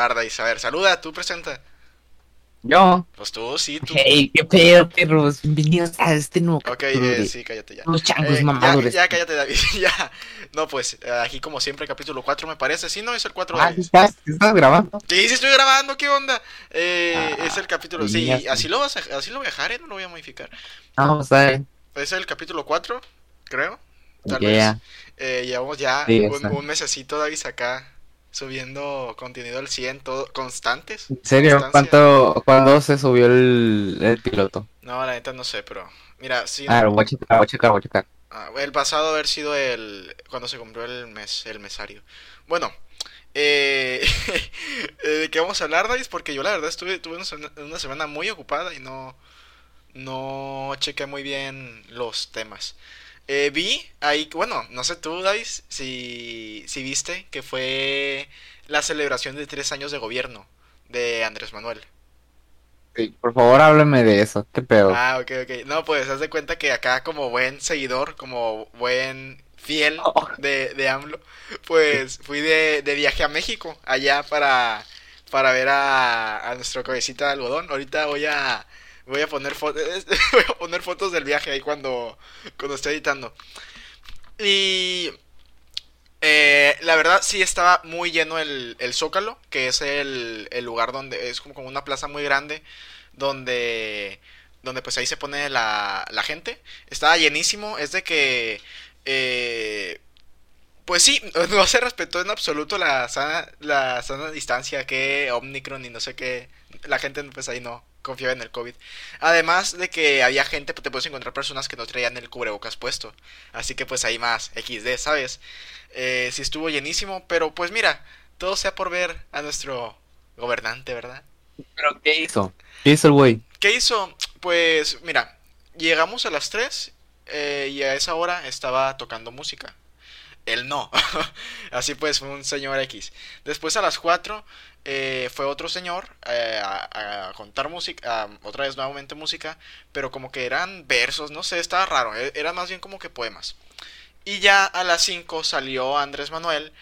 grabar, Dais. A ver, saluda, tú presenta. Yo. Pues tú, sí, tú. Hey, qué pedo, perros. Bienvenidos a este nuevo Ok, eh, sí, cállate ya. Los changos Eh, ya, mamadores. ya, cállate, David, ya. No, pues, aquí como siempre, capítulo 4 me parece. Sí, no, es el 4 Ah, de... ¿sí estás, ¿Sí estás grabando? Sí, sí estoy grabando, ¿qué onda? Eh, Ah, es el capítulo... Sí, así lo, vas a, así lo voy a dejar, ¿eh? No lo voy a modificar. Vamos a ver. Es el capítulo 4, creo. Tal Yeah. vez. Eh, llevamos ya Sí, un, un mesecito, David, acá subiendo contenido al 100, todo, constantes. ¿En serio? Constancia. ¿Cuánto, ¿Cuándo se subió el, el piloto? No, la neta no sé, pero... Mira, sí... A ver, voy a checar, voy a checar, voy a checar. Ah, el pasado haber sido el cuando se compró el mes el mesario. Bueno, eh, eh, ¿de qué vamos a hablar, Dais? Porque yo la verdad estuve tuve una, semana- una semana muy ocupada y no no chequé muy bien los temas. Eh, vi ahí, bueno, no sé tú, Dais, si si viste que fue la celebración de tres años de gobierno de Andrés Manuel. Sí, por favor, háblame de eso. ¿Qué pedo? Ah, ok, ok. No, pues haz de cuenta que acá como buen seguidor, como buen fiel de, de AMLO, pues fui de, de viaje a México, allá para, para ver a, a nuestro cabecita de algodón. Ahorita voy a voy a poner fotos voy a poner fotos del viaje ahí cuando, cuando esté editando. Y eh, la verdad sí estaba muy lleno el, el Zócalo, que es el, el lugar donde es como, una plaza muy grande, donde, donde pues ahí se pone la, la gente. Estaba llenísimo, es de que, eh, pues sí, no se respetó en absoluto la sana, la sana distancia, que Omicron y no sé qué, la gente pues ahí no confiaba en el COVID. Además de que había gente, pues te puedes encontrar personas que no traían el cubrebocas puesto. Así que pues ahí más XD, ¿sabes? Eh, sí estuvo llenísimo, pero pues mira, todo sea por ver a nuestro gobernante, ¿verdad? ¿Pero qué hizo? ¿Qué hizo el güey? ¿Qué hizo? Pues mira, llegamos a las 3 eh, y a esa hora estaba tocando música. Él no. Así pues, fue un señor X. Después a las 4 eh, fue otro señor eh, a, contar música, otra vez nuevamente música, pero como que eran versos, no sé, estaba raro, e- eran más bien como que poemas. Y ya a las 5 salió Andrés Manuel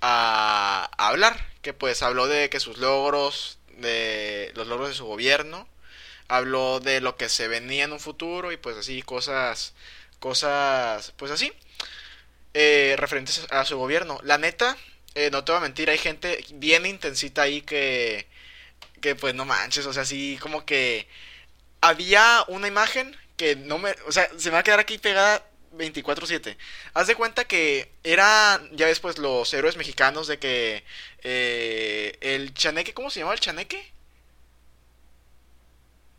a, a hablar, que pues habló de que sus logros, de los logros de su gobierno, habló de lo que se venía en un futuro y pues así cosas, cosas, pues así, eh, referentes a su gobierno. La neta, eh, no te voy a mentir, hay gente bien intensita ahí que, que pues no manches, o sea, así como que había una imagen que no me, o sea, se me va a quedar aquí pegada 24/7. Haz de cuenta que eran, ya ves, pues los héroes mexicanos de que eh, el chaneque, ¿cómo se llama el chaneque?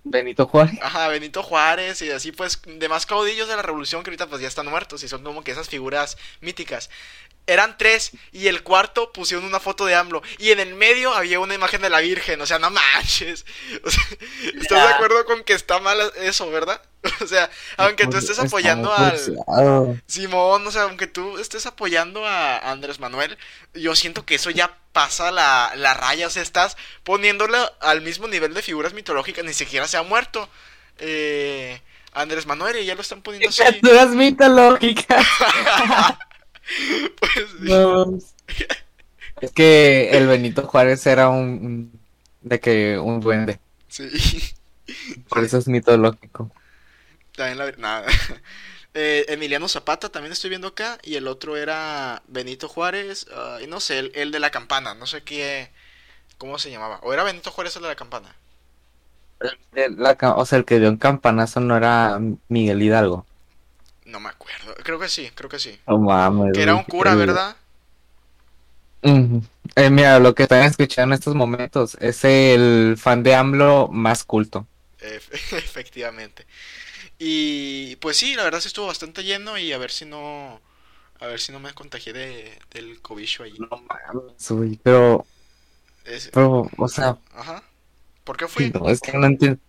Benito Juárez. Ajá, Benito Juárez y así pues demás caudillos de la revolución que ahorita pues ya están muertos y son como que esas figuras míticas. Eran tres y el cuarto pusieron una foto de AMLO y en el medio había una imagen de la Virgen, o sea, no manches. O sea, ¿Estás de acuerdo con que está mal eso, verdad? O sea, aunque tú estés apoyando al... Simón, o sea, aunque tú estés apoyando a Andrés Manuel, yo siento que eso ya pasa la, la raya, o sea, estás poniéndole al mismo nivel de figuras mitológicas, ni siquiera se ha muerto. Eh, Andrés Manuel y ya lo están poniendo así. Mitológicas. Pues. No. Es que el Benito Juárez era un, un- de que un duende, sí. por eso es mitológico. También la nada. Eh, Emiliano Zapata también estoy viendo acá y el otro era Benito Juárez y no sé, el, el de la campana, no sé qué, cómo se llamaba. O era Benito Juárez el de la campana. La o sea, el que dio un campanazo no era Miguel Hidalgo. No me acuerdo. Creo que sí, creo que sí. No mames. Que era un cura, ¿verdad? Eh, mira, lo que están escuchando en estos momentos es el fan de AMLO más culto. Ef- efectivamente. Y pues sí, la verdad sí estuvo bastante lleno y a ver si no, a ver si no me contagié de, del cobicho ahí. No mames, güey, pero, Es- pero, o sea, ajá. ¿Por qué fui? no, es que no entiendo,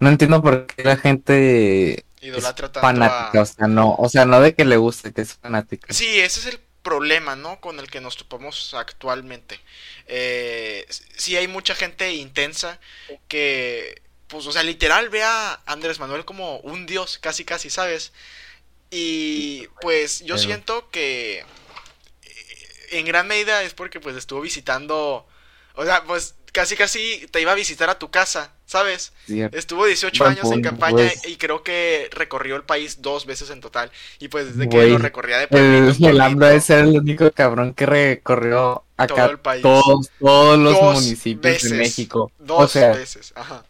no entiendo por qué la gente es Idolatra tanto fanática, a... o sea, no, o sea, no de que le guste, que es fanática. Sí, ese es el problema, ¿no? Con el que nos topamos actualmente. Eh, sí hay mucha gente intensa que, pues, o sea, literal ve a Andrés Manuel como un dios, casi, casi, ¿sabes? Y pues yo Pero- siento que eh, en gran medida es porque pues estuvo visitando, O sea, pues casi casi te iba a visitar a tu casa, ¿sabes? Cierto. Estuvo 18 Buen años en campaña pues. y creo que recorrió el país dos veces en total. Y pues desde que lo recorría de pueblito El, pueblito, es el único cabrón que recorrió acá Todo el país. todos, todos los Dos municipios veces. de México. dos o sea, veces. Ajá.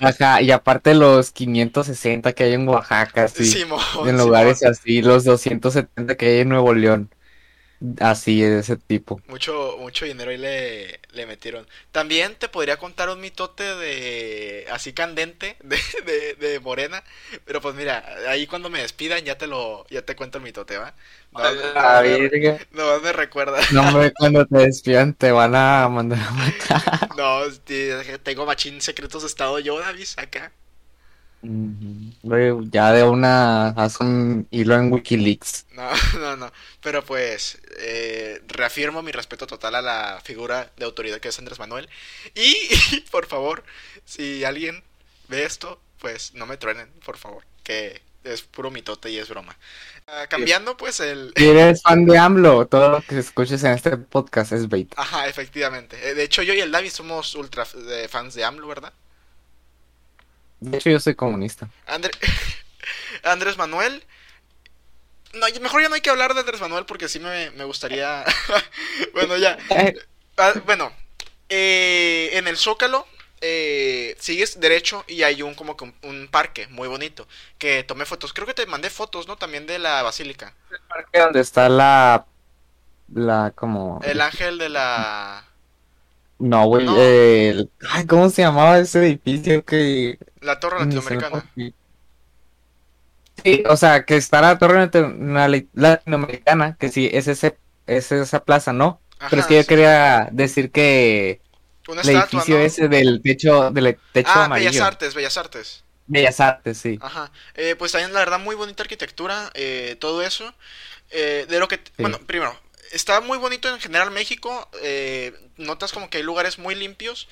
ajá, y aparte los 560 que hay en Oaxaca, sí, Simón, en lugares Simón. así, los 270 que hay en Nuevo León, así de ese tipo. Mucho, mucho dinero ahí le, le metieron. También te podría contar un mitote de así candente de, de, de Morena. Pero pues mira, ahí cuando me despidan ya te lo, ya te cuento el mitote, ¿va? Nomás me- A nomás me- verga. nomás me recuerda. No, hombre, cuando te despidan te van a mandar a matar. No, tengo machín secretos de estado yo, David, acá. Ya de una, haz un hilo en Wikileaks. No, no, no. Pero pues eh, reafirmo mi respeto total a la figura de autoridad que es Andrés Manuel. Y, por favor, si alguien ve esto, pues no me truenen, por favor. Que es puro mitote y es broma. Ah, cambiando, pues el... Si eres fan de AMLO, todo lo que escuches en este podcast es bait. Ajá, efectivamente. Eh, De hecho, yo y el David somos ultra fans de AMLO, ¿verdad? De hecho, yo soy comunista. André- Andrés Manuel. No, mejor ya no hay que hablar de Andrés Manuel porque sí me, me gustaría. bueno, ya. Ah, bueno, eh, en el Zócalo eh, sigues derecho y hay un como que un, un parque muy bonito que tomé fotos. Creo que te mandé fotos, ¿no? También de la basílica. parque donde está la, la como, El ángel de la no, güey, No. el- ay, ¿cómo se llamaba ese edificio que la torre latinoamericana. Sí, o sea, que está la torre latino- latinoamericana, que sí, es ese, es esa plaza, ¿no? Pero es que yo quería decir que Una el estatua, edificio ¿no? ese del techo, del techo Ah, amarillo. Bellas Artes, Bellas Artes. Bellas Artes, sí. Ajá. Eh, pues también la verdad muy bonita arquitectura, eh, todo eso. Eh, de lo que, bueno, primero, está muy bonito en general México. eh, notas como que hay lugares muy limpios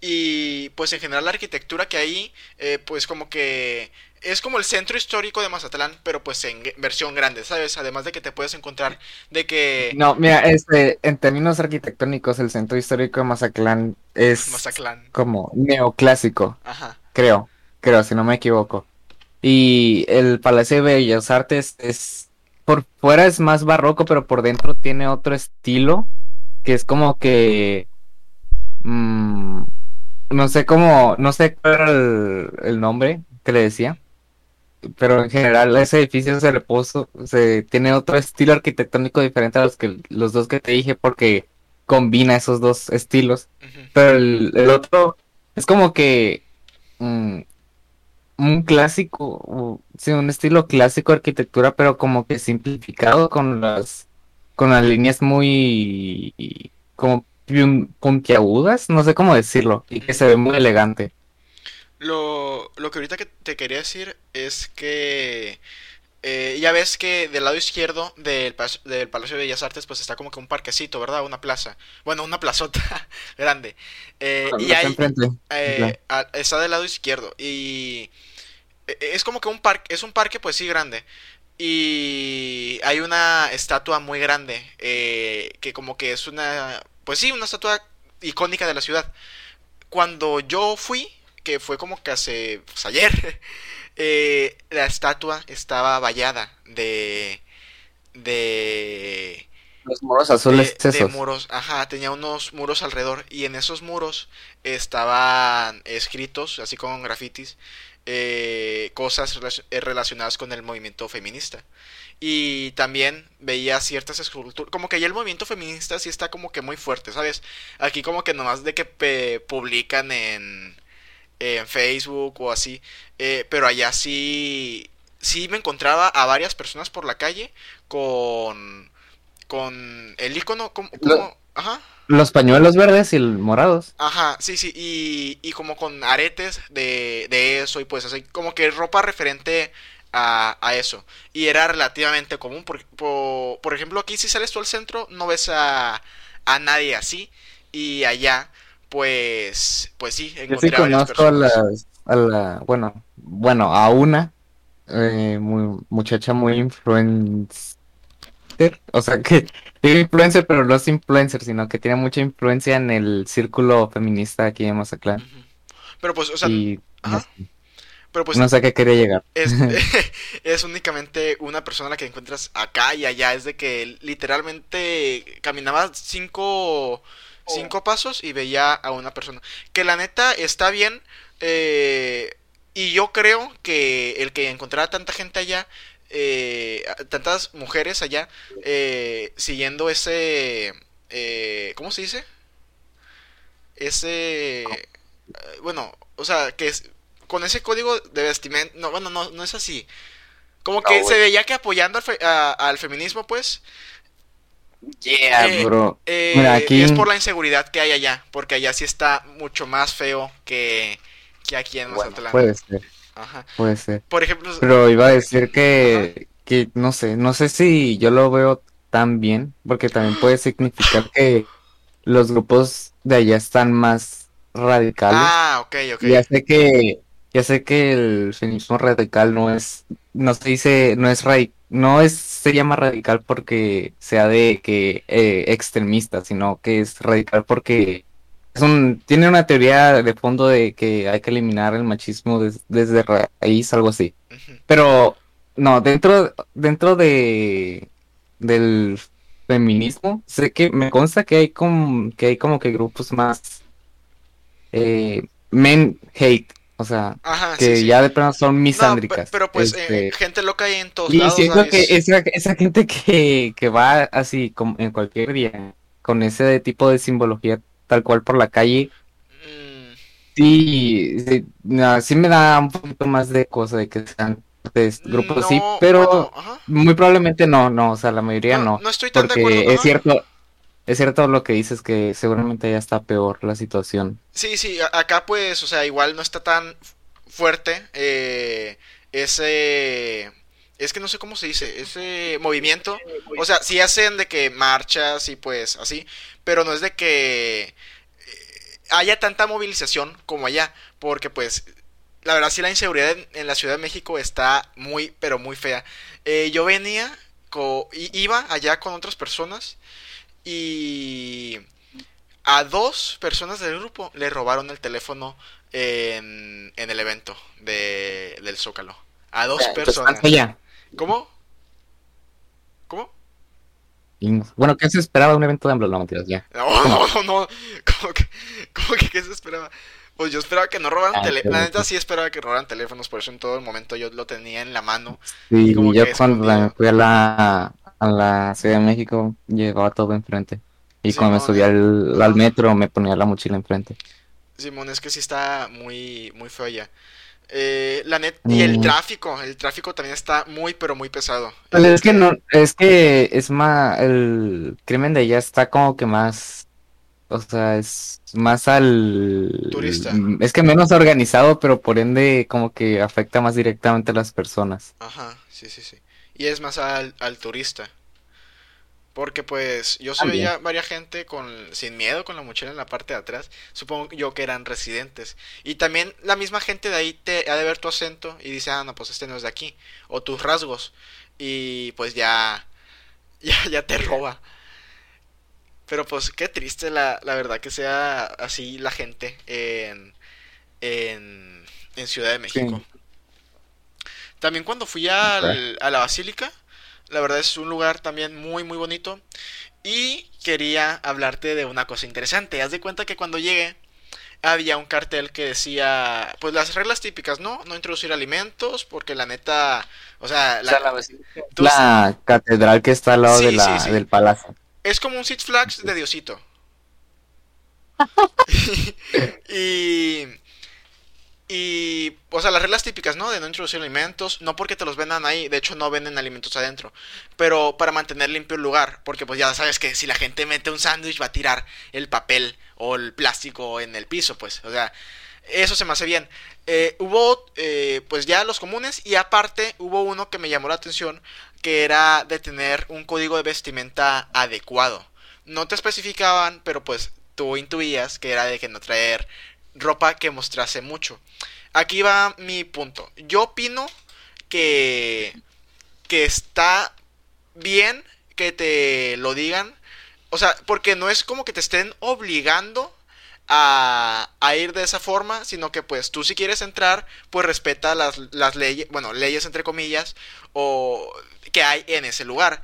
y pues en general la arquitectura que hay, eh, pues como que es como el centro histórico de Mazatlán, pero pues en versión grande, ¿sabes? Además de que te puedes encontrar de que No, mira, este, en términos arquitectónicos, el centro histórico de Mazatlán es Mazatlán, como neoclásico, ajá. creo, creo, si no me equivoco. Y el Palacio de Bellas Artes es, por fuera es más barroco, pero por dentro tiene otro estilo, que es como que, mm, no sé cómo, no sé cuál era el, el nombre que le decía. Pero en general ese edificio se le puso, se tiene otro estilo arquitectónico diferente a los que los dos que te dije porque combina esos dos estilos. Pero el, el otro es como que mm, un clásico, sí, un estilo clásico de arquitectura, pero como que simplificado con las con las líneas muy como pun- puntiagudas, no sé cómo decirlo, y que se ve muy elegante. Lo, lo que ahorita que te quería decir es que eh, ya ves que del lado izquierdo del, del Palacio de Bellas Artes pues está como que un parquecito, ¿verdad? Una plaza. Bueno, una plazota grande. Eh, y Está ahí enfrente, eh, claro. a- está del lado izquierdo y es como que un parque, es un parque pues sí grande. Y hay una estatua muy grande eh, que como que es una, pues sí, una estatua icónica de la ciudad. Cuando yo fui, que fue como que hace pues, ayer, eh, la estatua estaba vallada de de Los muros azules de, de esos. muros, ajá, tenía unos muros alrededor y en esos muros estaban escritos, así con grafitis, eh, cosas eh, relacionadas con el movimiento feminista. Y también veía ciertas esculturas, como que ya el movimiento feminista sí está como que muy fuerte, ¿sabes? Aquí como que nomás de que publican en, en Facebook o así, eh, pero allá sí, sí me encontraba a varias personas por la calle con con el icono como, como- ajá Los pañuelos verdes y el morados. ajá sí sí y, y como con aretes de, de eso y pues así como que ropa referente a, a eso. Y era relativamente común por, por, por ejemplo aquí si sales tú al centro no ves a, a nadie así. Y allá pues pues sí Yo sí conozco a la, bueno, bueno, a una eh, muy- muchacha muy influencer, o sea que digo influencer, pero no es influencer, sino que tiene mucha influencia en el círculo feminista aquí en Mazatlán. Pero pues, o sea, Y no, ajá. Pero pues no sé a qué quería llegar. es, es únicamente una persona a la que encuentras acá y allá. Es de que literalmente caminaba cinco, cinco pasos y veía a una persona. Que la neta está bien. eh, y yo creo que el que encontrara tanta gente allá, eh, tantas mujeres allá, eh, siguiendo ese... eh, ¿Cómo se dice? Ese... eh, Bueno, o sea, que es, con ese código de vestimenta... No, bueno, no, no es así. Como que No, se veía que apoyando al, fe- a- al feminismo, pues, Yeah, Eh, bro. eh, Mira, aquí- es por la inseguridad que hay allá, porque allá sí está mucho más feo que, que aquí en Bueno, Mazatlán. puede ser, Ajá. puede ser. Por ejemplo, Pero iba a decir que, que no sé, no sé si yo lo veo tan bien, porque también puede significar que los grupos de allá están más radicales. ah, ok, ok. Ya sé que, ya sé que el feminismo radical no es, no se dice, no es radical, no es, se llama radical porque sea de que eh, extremista, sino que es radical porque es un, tiene una teoría de fondo de que hay que eliminar el machismo des- desde raíz, algo así. Pero no, dentro, dentro de del feminismo, sé que me consta que hay como que hay como que grupos más eh, men hate, o sea, Ajá, que sí, sí. ya de plano son No, misándricas. pero pues eh, Este, gente loca hay en todos y lados, siento ¿sabes? que esa, esa gente que, que va así como en cualquier día con ese tipo de simbología tal cual por la calle, Mm, sí, sí, no, sí me da un poquito más de cosa de que sean de grupos así, no, pero bueno, ajá. muy probablemente no, no, o sea, la mayoría No, no, no estoy tan de porque acuerdo. es cierto, es cierto lo que dices que seguramente ya está peor la situación. Sí, sí, acá pues, o sea, igual no está tan fuerte eh, ese... Es que no sé cómo se dice, ese movimiento. O sea, sí hacen de que marchas y pues así, pero no es de que eh, haya tanta movilización como allá, porque pues la verdad sí la inseguridad en, en la Ciudad de México está muy, pero muy fea. Eh, yo venía, co- iba allá con otras personas y a dos personas del grupo le robaron el teléfono en, en el evento de, del Zócalo. A dos personas. Ya. ¿Cómo? ¿Cómo? Bueno, ¿qué se esperaba de un evento de AMLO? No, mentiras, ya. No, no, no, no. ¿Cómo que, cómo que qué se esperaba? Pues yo esperaba que no robaran Ah, teléfonos. La neta sí esperaba que robaran teléfonos, por eso en todo el momento yo lo tenía en la mano. Sí, Y como yo cuando fui a la, a la Ciudad de México llevaba todo enfrente. Y cuando me Simón, subí al, al metro me ponía la mochila enfrente. Simón, es que sí está muy, muy feo allá. Eh, la net y el Mm. tráfico, el tráfico también está muy, pero muy pesado. Pues es que no, es que es más, el crimen de allá está como que más, o sea, es más al... Turista. Es que menos organizado, pero por ende como que afecta más directamente a las personas. Ajá, sí, sí, sí. Y es más al, al turista. Porque pues yo sí También. veía varias gente con sin miedo con la mochila en la parte de atrás. Supongo yo que eran residentes. Y también la misma gente de ahí te ha de ver tu acento y dice, ah, no, pues este no es de aquí. O tus rasgos. Y pues ya, ya, ya te roba. Pero pues qué triste la, la verdad que sea así la gente en, en, en Ciudad de México. También cuando fui al- a la basílica, la verdad es un lugar también muy muy bonito. Y quería hablarte de una cosa interesante. Haz de cuenta que cuando llegué había un cartel que decía, pues las reglas típicas, ¿no? No introducir alimentos, porque la neta, o sea, la- tú- La catedral que está al lado Sí, de la, sí, sí. del palacio. es como un Six Flags de Diosito. y y o sea, las reglas típicas, ¿no? De no introducir alimentos, no porque te los vendan ahí, de hecho no venden alimentos adentro, pero para mantener limpio el lugar, porque pues ya sabes que si la gente mete un sándwich va a tirar el papel o el plástico en el piso, pues, o sea, eso se me hace bien. Eh, hubo eh, pues ya los comunes y aparte hubo uno que me llamó la atención que era de tener un código de vestimenta adecuado. No te especificaban, pero pues tú intuías que era de que no traer ropa que mostrase mucho. Aquí va mi punto. Yo opino que que está bien que te lo digan. O sea, porque no es como que te estén obligando a, a, ir de esa forma, sino que pues tú si quieres entrar, pues respeta las, las leyes, bueno, leyes entre comillas, o que hay en ese lugar.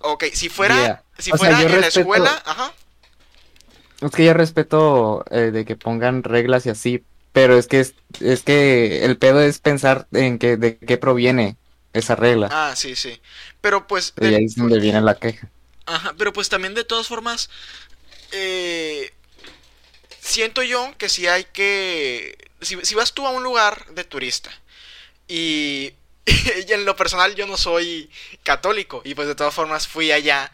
Ok, si fuera, Yeah. si O fuera en la escuela, ajá. Es que yo respeto eh, de que pongan reglas y así, pero es que es, es que el pedo es pensar en que de qué proviene esa regla. Ah, sí, sí. Pero pues, y de- ahí es donde viene la queja. Ajá, pero pues también de todas formas, eh, siento yo que si hay que, si, si vas tú a un lugar de turista y, y en lo personal yo no soy católico y pues de todas formas fui allá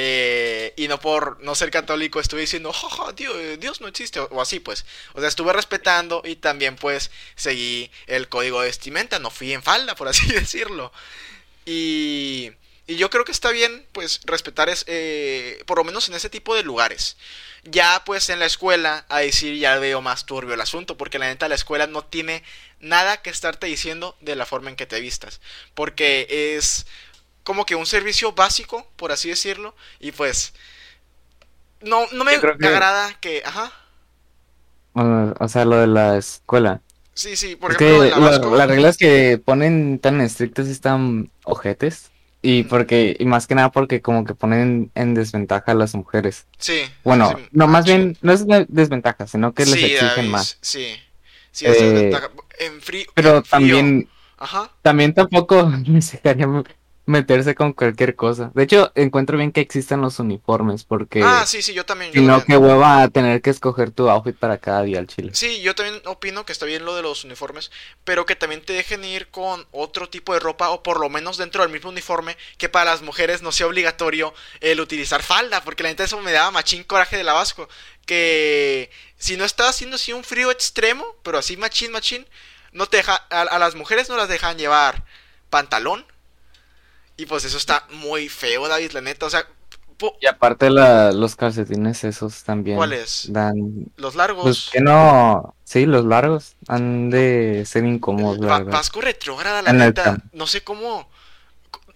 eh, y no por no ser católico estuve diciendo, "Ja, ja, Dios, Dios no existe o, así pues, o sea, estuve respetando y también pues seguí el código de vestimenta, no fui en falda por así decirlo. Y, y yo creo que está bien, pues, respetar, es, eh, por lo menos en ese tipo de lugares. Ya, pues, en la escuela, ahí sí ya veo más turbio el asunto, porque la neta la escuela no tiene nada que estarte diciendo de la forma en que te vistas. Porque es como que un servicio básico, por así decirlo, y pues... No, no me que- agrada que... Ajá. O, o sea, lo de la escuela. Sí, sí, por Es ejemplo, que de la la- Vasco- las reglas que ponen tan estrictas están ojetes. Y porque, y más que nada porque como que ponen en desventaja a las mujeres. Sí. Bueno, sí, no, más sí. bien, no es de- desventaja, sino que les Sí, exigen más. Sí. Sí, es Eh, desventaja. En frío. Pero en frío. también, Ajá. también tampoco les dejaría meterse con cualquier cosa. De hecho, encuentro bien que existan los uniformes, porque Ah, sí, sí, yo también. yo si no, también. qué hueva a tener que escoger tu outfit para cada día al chile. Sí, yo también opino que está bien lo de los uniformes, pero que también te dejen ir con otro tipo de ropa o por lo menos dentro del mismo uniforme, que para las mujeres no sea obligatorio el utilizar falda, porque la neta eso me daba machín coraje de la Vasco, que si no está haciendo así un frío extremo, pero así machín machín, no te deja a, a las mujeres no las dejan llevar pantalón. Y pues eso está muy feo, David, la neta, o sea, Y aparte la, los calcetines esos también ¿cuáles? dan... Los largos. Pues que no... Sí, los largos han de ser incómodos, la verdad. Vasco retrógrada, la En neta. No sé cómo.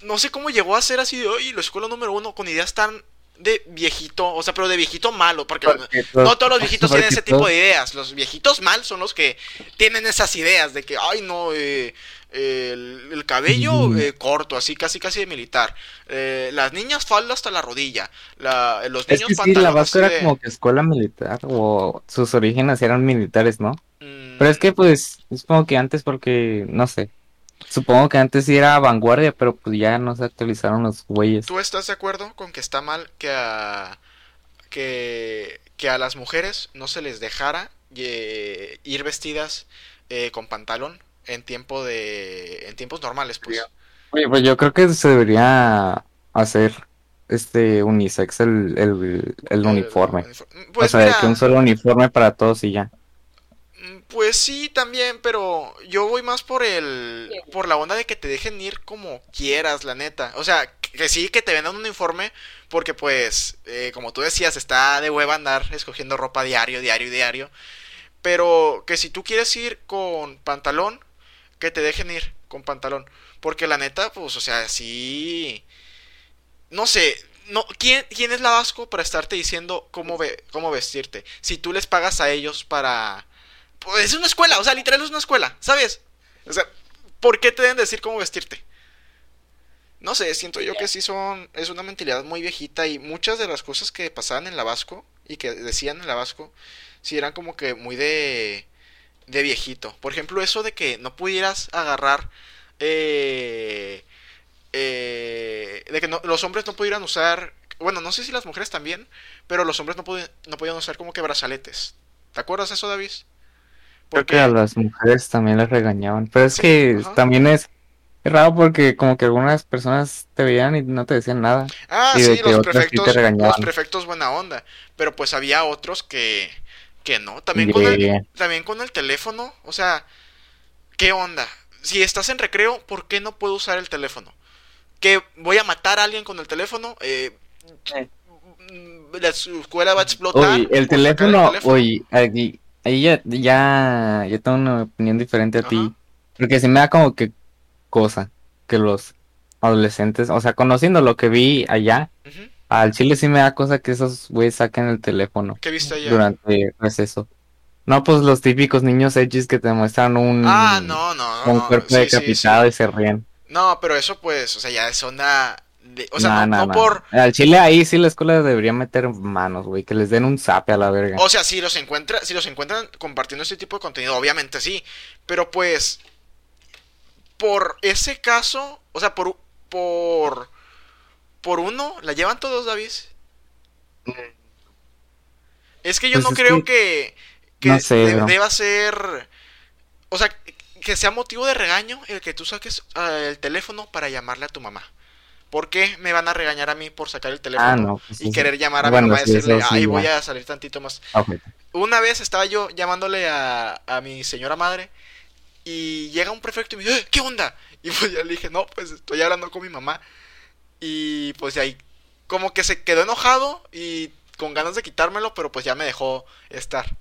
No sé cómo llegó a ser así de hoy la escuela número uno con ideas tan de viejito. O sea, pero de viejito malo. Porque Porque no todos los viejitos tienen ese tipo de ideas. Los viejitos mal son los que tienen esas ideas de que, ay, no, eh, el, el cabello eh, corto, así casi casi de militar. Eh, las niñas falda hasta la rodilla. La, los Es niños que sí, la así era de- como que escuela militar o sus orígenes eran militares, ¿no? Mm, Pero es que pues es como que antes porque, no sé, supongo que antes sí era vanguardia, pero pues ya no se actualizaron los güeyes. ¿Tú estás de acuerdo con que está mal que a, que, que a las mujeres no se les dejara eh, ir vestidas eh, con pantalón en tiempo de en tiempos normales, pues? Oye, pues yo creo que se debería hacer este unisex el, el, el uniforme. uniforme. O Pues sea, de mira, que un solo uniforme para todos y ya. mm, pues sí también, pero yo voy más por el por la onda de que te dejen ir como quieras, la neta. O sea, que que sí que te vendan un uniforme porque pues eh, como tú decías, está de hueva andar escogiendo ropa diario, diario, diario. Pero que si tú quieres ir con pantalón, que te dejen ir con pantalón. Porque la neta, pues, o sea, sí. No sé. No, ¿quién, ¿Quién es la Vasco para estarte diciendo cómo, ve, cómo vestirte? Si tú les pagas a ellos para. Pues es una escuela, o sea, literal es una escuela, ¿sabes? O sea, ¿por qué te deben decir cómo vestirte? No sé, siento yo que sí son. Es una mentalidad muy viejita y muchas de las cosas que pasaban en la Vasco y que decían en la Vasco, sí eran como que muy de. De viejito. Por ejemplo, eso de que no pudieras agarrar. Eh, eh, de que no- los hombres no pudieran usar. Bueno, no sé si las mujeres también, pero los hombres no, pudi- no podían usar como que brazaletes. ¿Te acuerdas eso, David? Creo que a las mujeres también les regañaban. Pero es Sí, que ajá. también es raro porque como que algunas personas te veían y no te decían nada. Ah, y sí, los sí prefectos, regañaban. los prefectos buena onda. Pero pues había otros que, que no. También con, el, también con el teléfono. O sea, ¿qué onda? Si estás en recreo, ¿por qué no puedo usar el teléfono? ¿Que voy a matar a alguien con el teléfono? Eh, Eh. la escuela va a explotar. Oye, el teléfono, oye, aquí, ahí ya, ya, ya tengo una opinión diferente a ti. Porque se me da como que cosa que los adolescentes, o sea, conociendo lo que vi allá, Ujú. Al chile sí me da cosa que esos güeyes saquen el teléfono ¿Qué viste allá? durante receso. No, pues los típicos niños edgys que te muestran un, Ah, no, no, no. un cuerpo sí, sí, decapitado sí. y se ríen. No, pero eso pues, o sea, ya es onda de... O sea, Nah, no, nah, no nah. por... Al chile ahí sí la escuela debería meter manos, güey, que les den un zape a la verga. O sea, si los encuentra, si los encuentran compartiendo este tipo de contenido, obviamente sí. Pero pues, por ese caso, o sea, por, por, por uno, la llevan todos, David. Es que yo Pues no creo que- que, que no sé, de- bro. deba ser, o sea, que sea motivo de regaño el que tú saques ah, el teléfono para llamarle a tu mamá. ¿Por qué me van a regañar a mí por sacar el teléfono Ah, no, pues y querer llamar a bueno, mi mamá y sí, decirle, sí, ay, voy a salir tantito más? Una vez estaba yo llamándole a, a mi señora madre y llega un prefecto y me dice, "Eh, ¿qué onda? Y pues ya le dije, no, pues estoy hablando con mi mamá. Y pues de ahí como que se quedó enojado y con ganas de quitármelo, pero pues ya me dejó estar.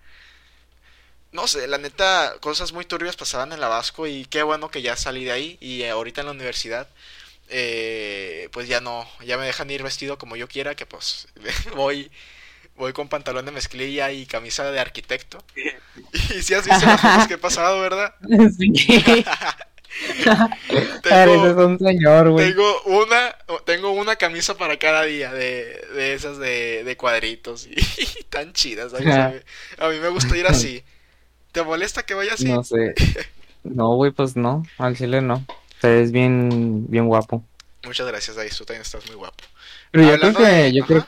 No sé, la neta, cosas muy turbias pasaban en la Vasco y qué bueno que ya salí de ahí y ahorita en la universidad. eh, pues ya no, ya me dejan ir vestido como yo quiera, que pues voy, voy con pantalón de mezclilla y camisa de arquitecto. Y si has visto las cosas que he pasado, ¿verdad? Sí. Tengo- Eres un señor, güey. Tengo una, tengo una camisa para cada día de, de esas de, de cuadritos y, tan chidas. ¿sabes? A, mí, a mí me gusta ir así. ¿Te molesta que vaya así? No sé. No, güey, pues no, al chile no. Sea, es bien, bien guapo. Muchas gracias, David. Tú también estás muy guapo. Pero yo creo que, de- yo creo,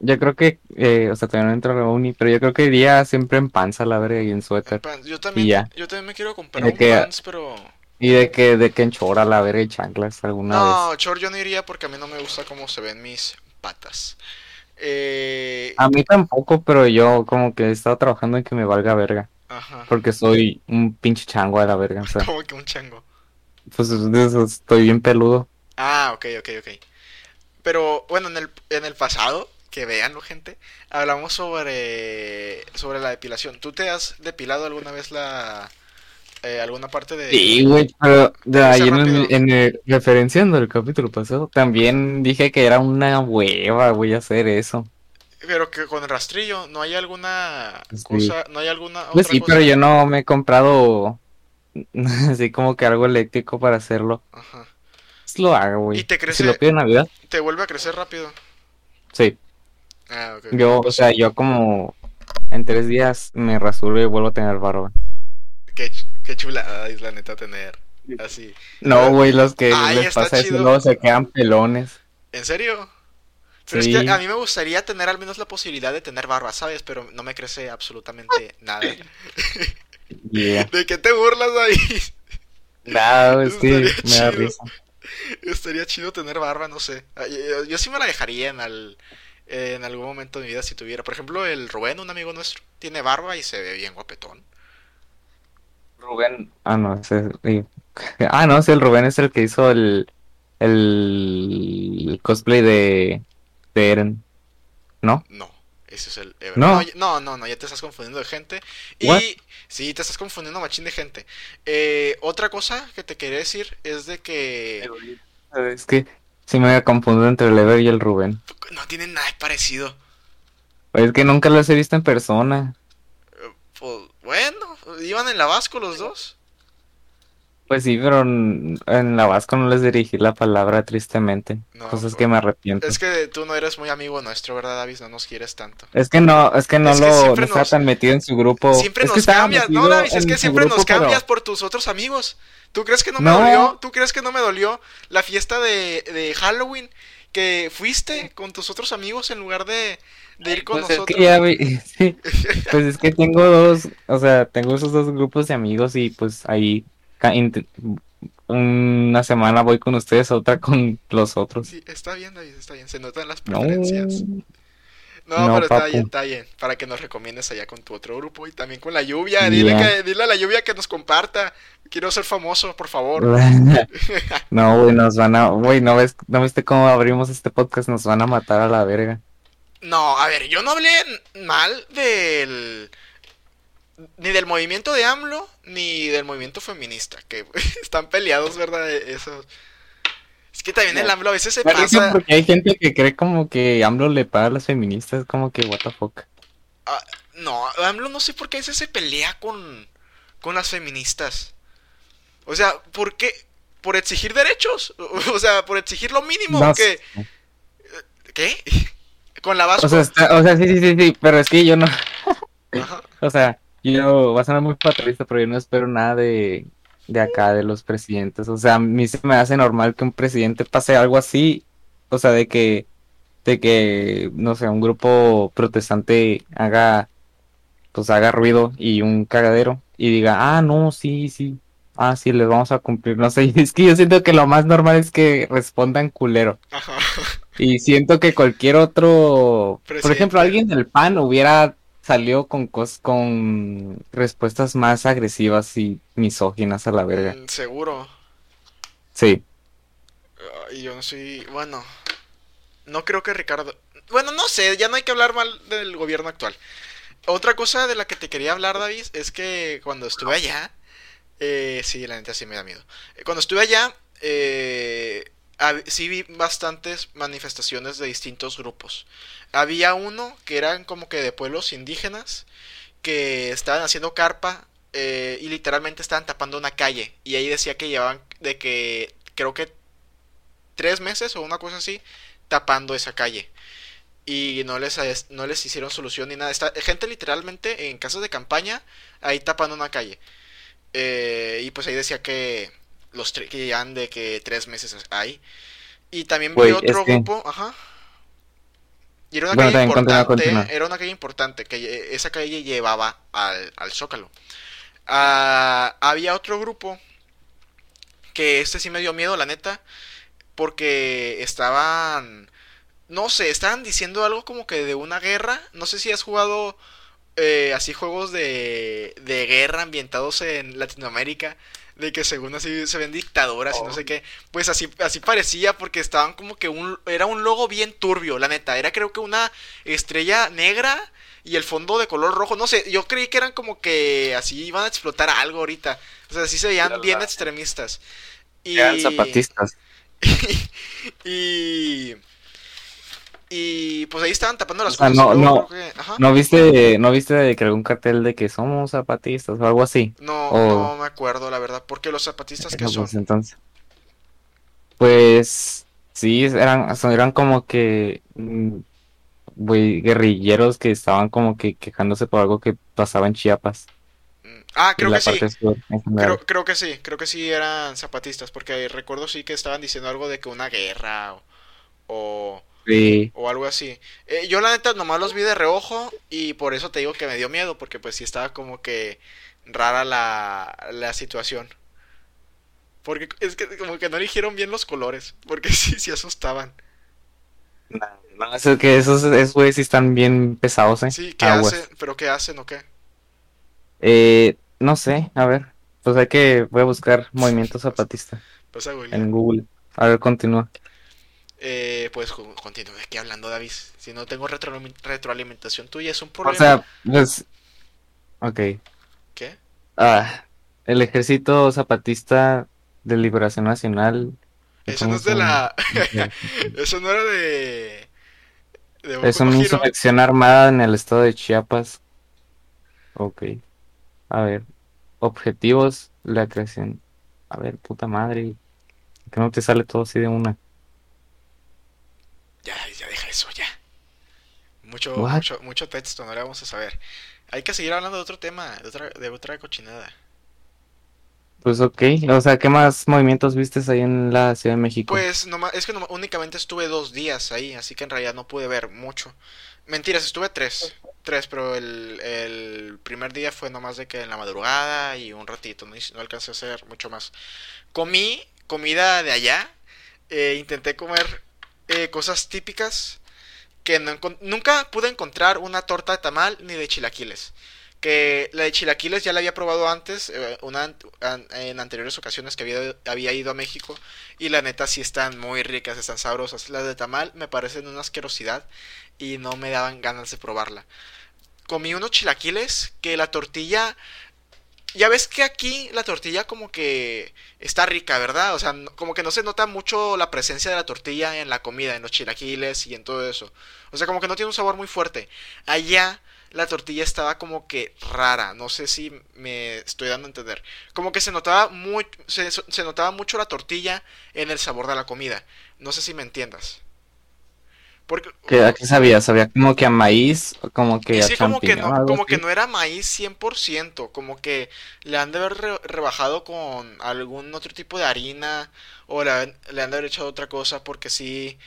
yo creo que, eh, o sea, todavía no entro a la uni, pero yo creo que iría siempre en panza, la verga, y en suéter. Yo también, Y ya. yo también me quiero comprar un que- pants, pero... Y de que, de que en chora, la verga, y chanclas alguna No, vez. short yo no iría porque a mí no me gusta cómo se ven mis patas. Eh, A mí tampoco, pero yo como que he estado trabajando en que me valga verga, ajá. porque soy un pinche chango a la verga, o sea, Como que un chango. pues estoy bien peludo. Ah, ok, ok, ok. Pero bueno, en el, en el pasado, que veanlo gente, hablamos sobre, sobre la depilación. ¿Tú te has depilado alguna vez la eh, alguna parte de... Sí, güey, pero de en en el- referenciando el capítulo pasado, también dije que era una hueva, güey, hacer eso. Pero que con el rastrillo, ¿no hay alguna Sí. cosa, no hay alguna Pues otra sí, cosa? pero yo no me he comprado así como que algo eléctrico para hacerlo. Ajá. Pues lo hago, güey. ¿Y te Si crece, lo pido en Navidad, te vuelve a crecer rápido? sí. Ah, ok. Yo, o sea, yo como en tres días me rasuro y vuelvo a tener barba. Qué, ch- qué chulada es la neta tener así. No, güey, los que Ay, les pasa eso luego se quedan pelones. ¿En serio? Pero Sí. es que a mí me gustaría tener al menos la posibilidad de tener barba, ¿sabes? Pero no me crece absolutamente nada. Yeah. ¿De qué te burlas ahí? Nada, es que me da risa. Estaría chido tener barba, no sé. Ah, Yo, yo sí me la dejaría en, al- en algún momento de mi vida si tuviera. Por ejemplo, el Rubén, un amigo nuestro, tiene barba y se ve bien guapetón. Rubén. Ah, no, ese sí. Ah, no, sí, el Rubén es el que hizo el, el cosplay de, de Eren. ¿No? No, ese es el Ever. No. No, no, no, no, ya te estás confundiendo de gente. Y What? sí, te estás confundiendo machín de gente. Eh, otra cosa que te quería decir es de que Es que sí me había confundido entre el Ever y el Rubén. no tienen nada parecido. Es que nunca los he visto en persona. Pues bueno, iban en la Vasco los dos. Pues sí, pero en, la Vasco no les dirigí la palabra tristemente. No, Cosas pues, que me arrepiento. Es que tú no eres muy amigo nuestro, ¿verdad, David? No nos quieres tanto. Es que no, es que no Es que lo siempre no estaba nos- tan metido en su grupo. Siempre Es nos cambias, no, David, es que siempre grupo, nos pero- cambias por tus otros amigos. ¿Tú crees que no me No. dolió? ¿Tú crees que no me dolió la fiesta de, de Halloween que fuiste con tus otros amigos en lugar de, de ir con Pues es nosotros? que ya vi- sí. Pues es que tengo dos, o sea, tengo esos dos grupos de amigos y pues ahí una semana voy con ustedes, otra con los otros. Sí, está bien, David, está bien. Se notan las No, preferencias. No, No, pero está bien, está bien. Para que nos recomiendes allá con tu otro grupo y también con la lluvia. Dile, que, dile a la lluvia que nos comparta. Quiero ser famoso, por favor. No, güey, nos van a, güey, no ves, no viste cómo abrimos este podcast, nos van a matar a la verga. No, a ver, yo no hablé mal del. Ni del movimiento de AMLO, ni del movimiento feminista. Que están peleados, ¿verdad? Esos. Es que también el AMLO a veces se pasa. porque hay gente que cree como que AMLO le paga a las feministas, como que what the fuck. Ah, no, AMLO no sé por qué a veces se pelea con, con las feministas. O sea, ¿por qué? Por exigir derechos. O sea, por exigir lo mínimo. No que... sé. ¿Qué? Con la Vasco. O sea, está- o sea, sí, sí, sí, sí, pero es que yo no, Ajá. o sea, yo, va a sonar muy fatalista, pero yo no espero nada de, de acá, de los presidentes. O sea, a mí se me hace normal que un presidente pase algo así, o sea, de que, de que, no sé, un grupo protestante haga, pues haga ruido y un cagadero y diga, ah, no, sí, sí, ah, sí, les vamos a cumplir. No sé, es que yo siento que lo más normal es que respondan culero. Ajá. Y siento que cualquier otro, por ejemplo, alguien del PAN hubiera salido con cos con respuestas más agresivas y misóginas a la verga. Mm, Seguro. Sí. Ay, yo no soy. Bueno. No creo que Ricardo. Bueno, no sé, ya no hay que hablar mal del gobierno actual. Otra cosa de la que te quería hablar, David, es que cuando estuve allá. Eh, sí, la neta sí me da miedo. Cuando estuve allá, eh, sí vi bastantes manifestaciones de distintos grupos. Había uno que eran como que de pueblos indígenas que estaban haciendo carpa eh, y literalmente estaban tapando una calle. Y ahí decía que llevaban de que creo que tres meses o una cosa así tapando esa calle. Y no les, no les hicieron solución ni nada. Está, gente literalmente en casas de campaña ahí tapando una calle. Eh, y pues ahí decía que los que llevan de que tres meses ahí. Y también vi otro que- grupo, ajá. Y era una Bueno, calle importante, era una calle importante, que esa calle llevaba al, al Zócalo. Ah, había otro grupo que este sí me dio miedo, la neta, porque estaban, no sé, estaban diciendo algo como que de una guerra. No sé si has jugado eh, así juegos de, de guerra ambientados en Latinoamérica, de que según así se ven dictaduras y no sé qué. Pues así, así parecía porque estaban como que un, era un logo bien turbio, la neta. Era creo que una estrella negra y el fondo de color rojo. No sé, yo creí que eran como que así iban a explotar algo ahorita. O sea, así se veían bien extremistas. Y... Eran zapatistas. y y pues ahí estaban tapando las O sea, cosas. no- y no. que-. ¿No viste, no viste de que algún cartel de que somos zapatistas o algo así? No, no me acuerdo, la verdad. Porque los zapatistas que No, son. pues, entonces. Pues sí, eran, son- eran como que mm, guerrilleros que estaban como que quejándose por algo que pasaba en Chiapas. Mm, Ah, creo que sí. sur. Creo, creo que sí, creo que sí eran zapatistas, porque recuerdo sí que estaban diciendo algo de que una guerra o, o, Sí. o algo así. Eh, yo la neta nomás los vi de reojo y por eso te digo que me dio miedo, porque pues sí estaba como que rara la, la situación. Porque es que como que no eligieron bien los colores, porque sí, sí asustaban. No, no, es que esos, esos güeyes sí están bien pesados, ¿eh? Sí, ¿qué hacen? ¿Pero qué hacen o qué? Eh, no sé, a ver. Pues hay que, voy a buscar movimiento zapatista en Google. A ver, continúa. Eh, pues co- continúe aquí hablando, David. Si no tengo retro- retroalimentación tuya, es un O problema. sea, pues. Ok. ¿Qué? Ah, el Ejército Zapatista de Liberación Nacional. Eso no es de la. Eso no era de. Es una insurrección armada en el estado de Chiapas. Ok. A ver. Objetivos, la creación. A ver, puta madre. Que no te sale todo así de una. Ya, ya deja eso, ya. Mucho, What? mucho, mucho texto, no le vamos a saber. Hay que seguir hablando de otro tema, de otra, de otra cochinada. Pues ok. O sea, ¿qué más movimientos vistes ahí en la Ciudad de México? Pues noma- es que únicamente estuve dos días ahí, así que en realidad no pude ver mucho. Mentiras, estuve tres. Tres, pero el, el primer día fue nomás de que en la madrugada y un ratito, no, no alcancé a hacer mucho más. Comí comida de allá, eh, intenté comer eh, cosas típicas que nunca pude encontrar una torta de tamal ni de chilaquiles. Que la de chilaquiles ya la había probado antes, eh, en anteriores ocasiones que había, había ido a México. Y la neta sí están muy ricas, están sabrosas. Las de tamal me parecen una asquerosidad y no me daban ganas de probarla. Comí unos chilaquiles que la tortilla ya ves que aquí la tortilla como que está rica, ¿verdad? O sea, como que no se nota mucho la presencia de la tortilla en la comida, en los chilaquiles y en todo eso. O sea, como que no tiene un sabor muy fuerte. Allá la tortilla estaba como que rara, no sé si me estoy dando a entender. Como que se notaba muy, se, se notaba mucho la tortilla en el sabor de la comida. No sé si me entiendas. Porque ¿Qué, ¿A qué sabía? Sabía como que a maíz, o como que y a como que no, como que no era maíz 100%, como que le han de haber re- rebajado con algún otro tipo de harina o le, han- le han de haber echado otra cosa porque sí,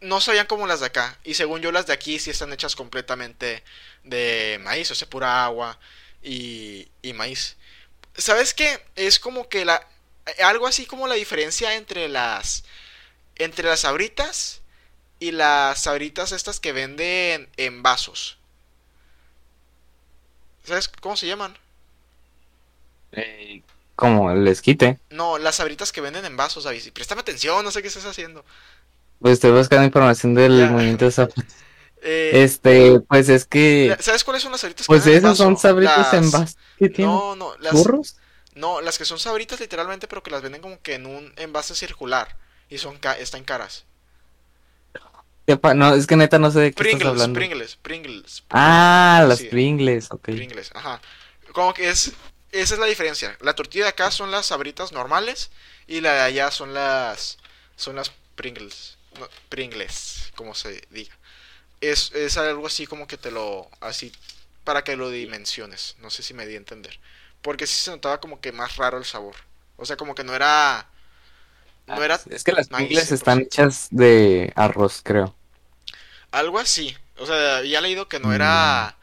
no sabían como las de acá. Y según yo las de aquí sí están hechas completamente de maíz, o sea, pura agua y, y maíz. ¿Sabes qué? Es como que la, algo así como la diferencia entre las, entre las sabritas y las sabritas estas que venden en vasos. ¿Sabes cómo se llaman? Eh, como el esquite. No, las sabritas que venden en vasos, David. Préstame atención, no sé qué estás haciendo. Pues estoy buscando información del Ya. movimiento de Eh, Este, pues es que, ¿Sabes cuáles son las sabritas que pues venden en esas son sabritas en Las- vaso que tienen No, no, las, churros. no, las que son sabritas literalmente, pero que las venden como que en un envase circular y son ca- están caras. No, es que neta no sé de qué estás Pringles, hablando. Pringles, Pringles. Ah, las Sí. Pringles, ok. Pringles, ajá. Como que es, esa es la diferencia. La tortilla de acá son las sabritas normales y la de allá son las, son las Pringles, no, Pringles, como se diga. Es, es algo así como que te lo, así, para que lo dimensiones. No sé si me di a entender. Porque sí se notaba como que más raro el sabor. O sea, como que no era, no era Es que las Pringles están 100%. hechas de arroz, creo. Algo así. O sea, he leído que no era.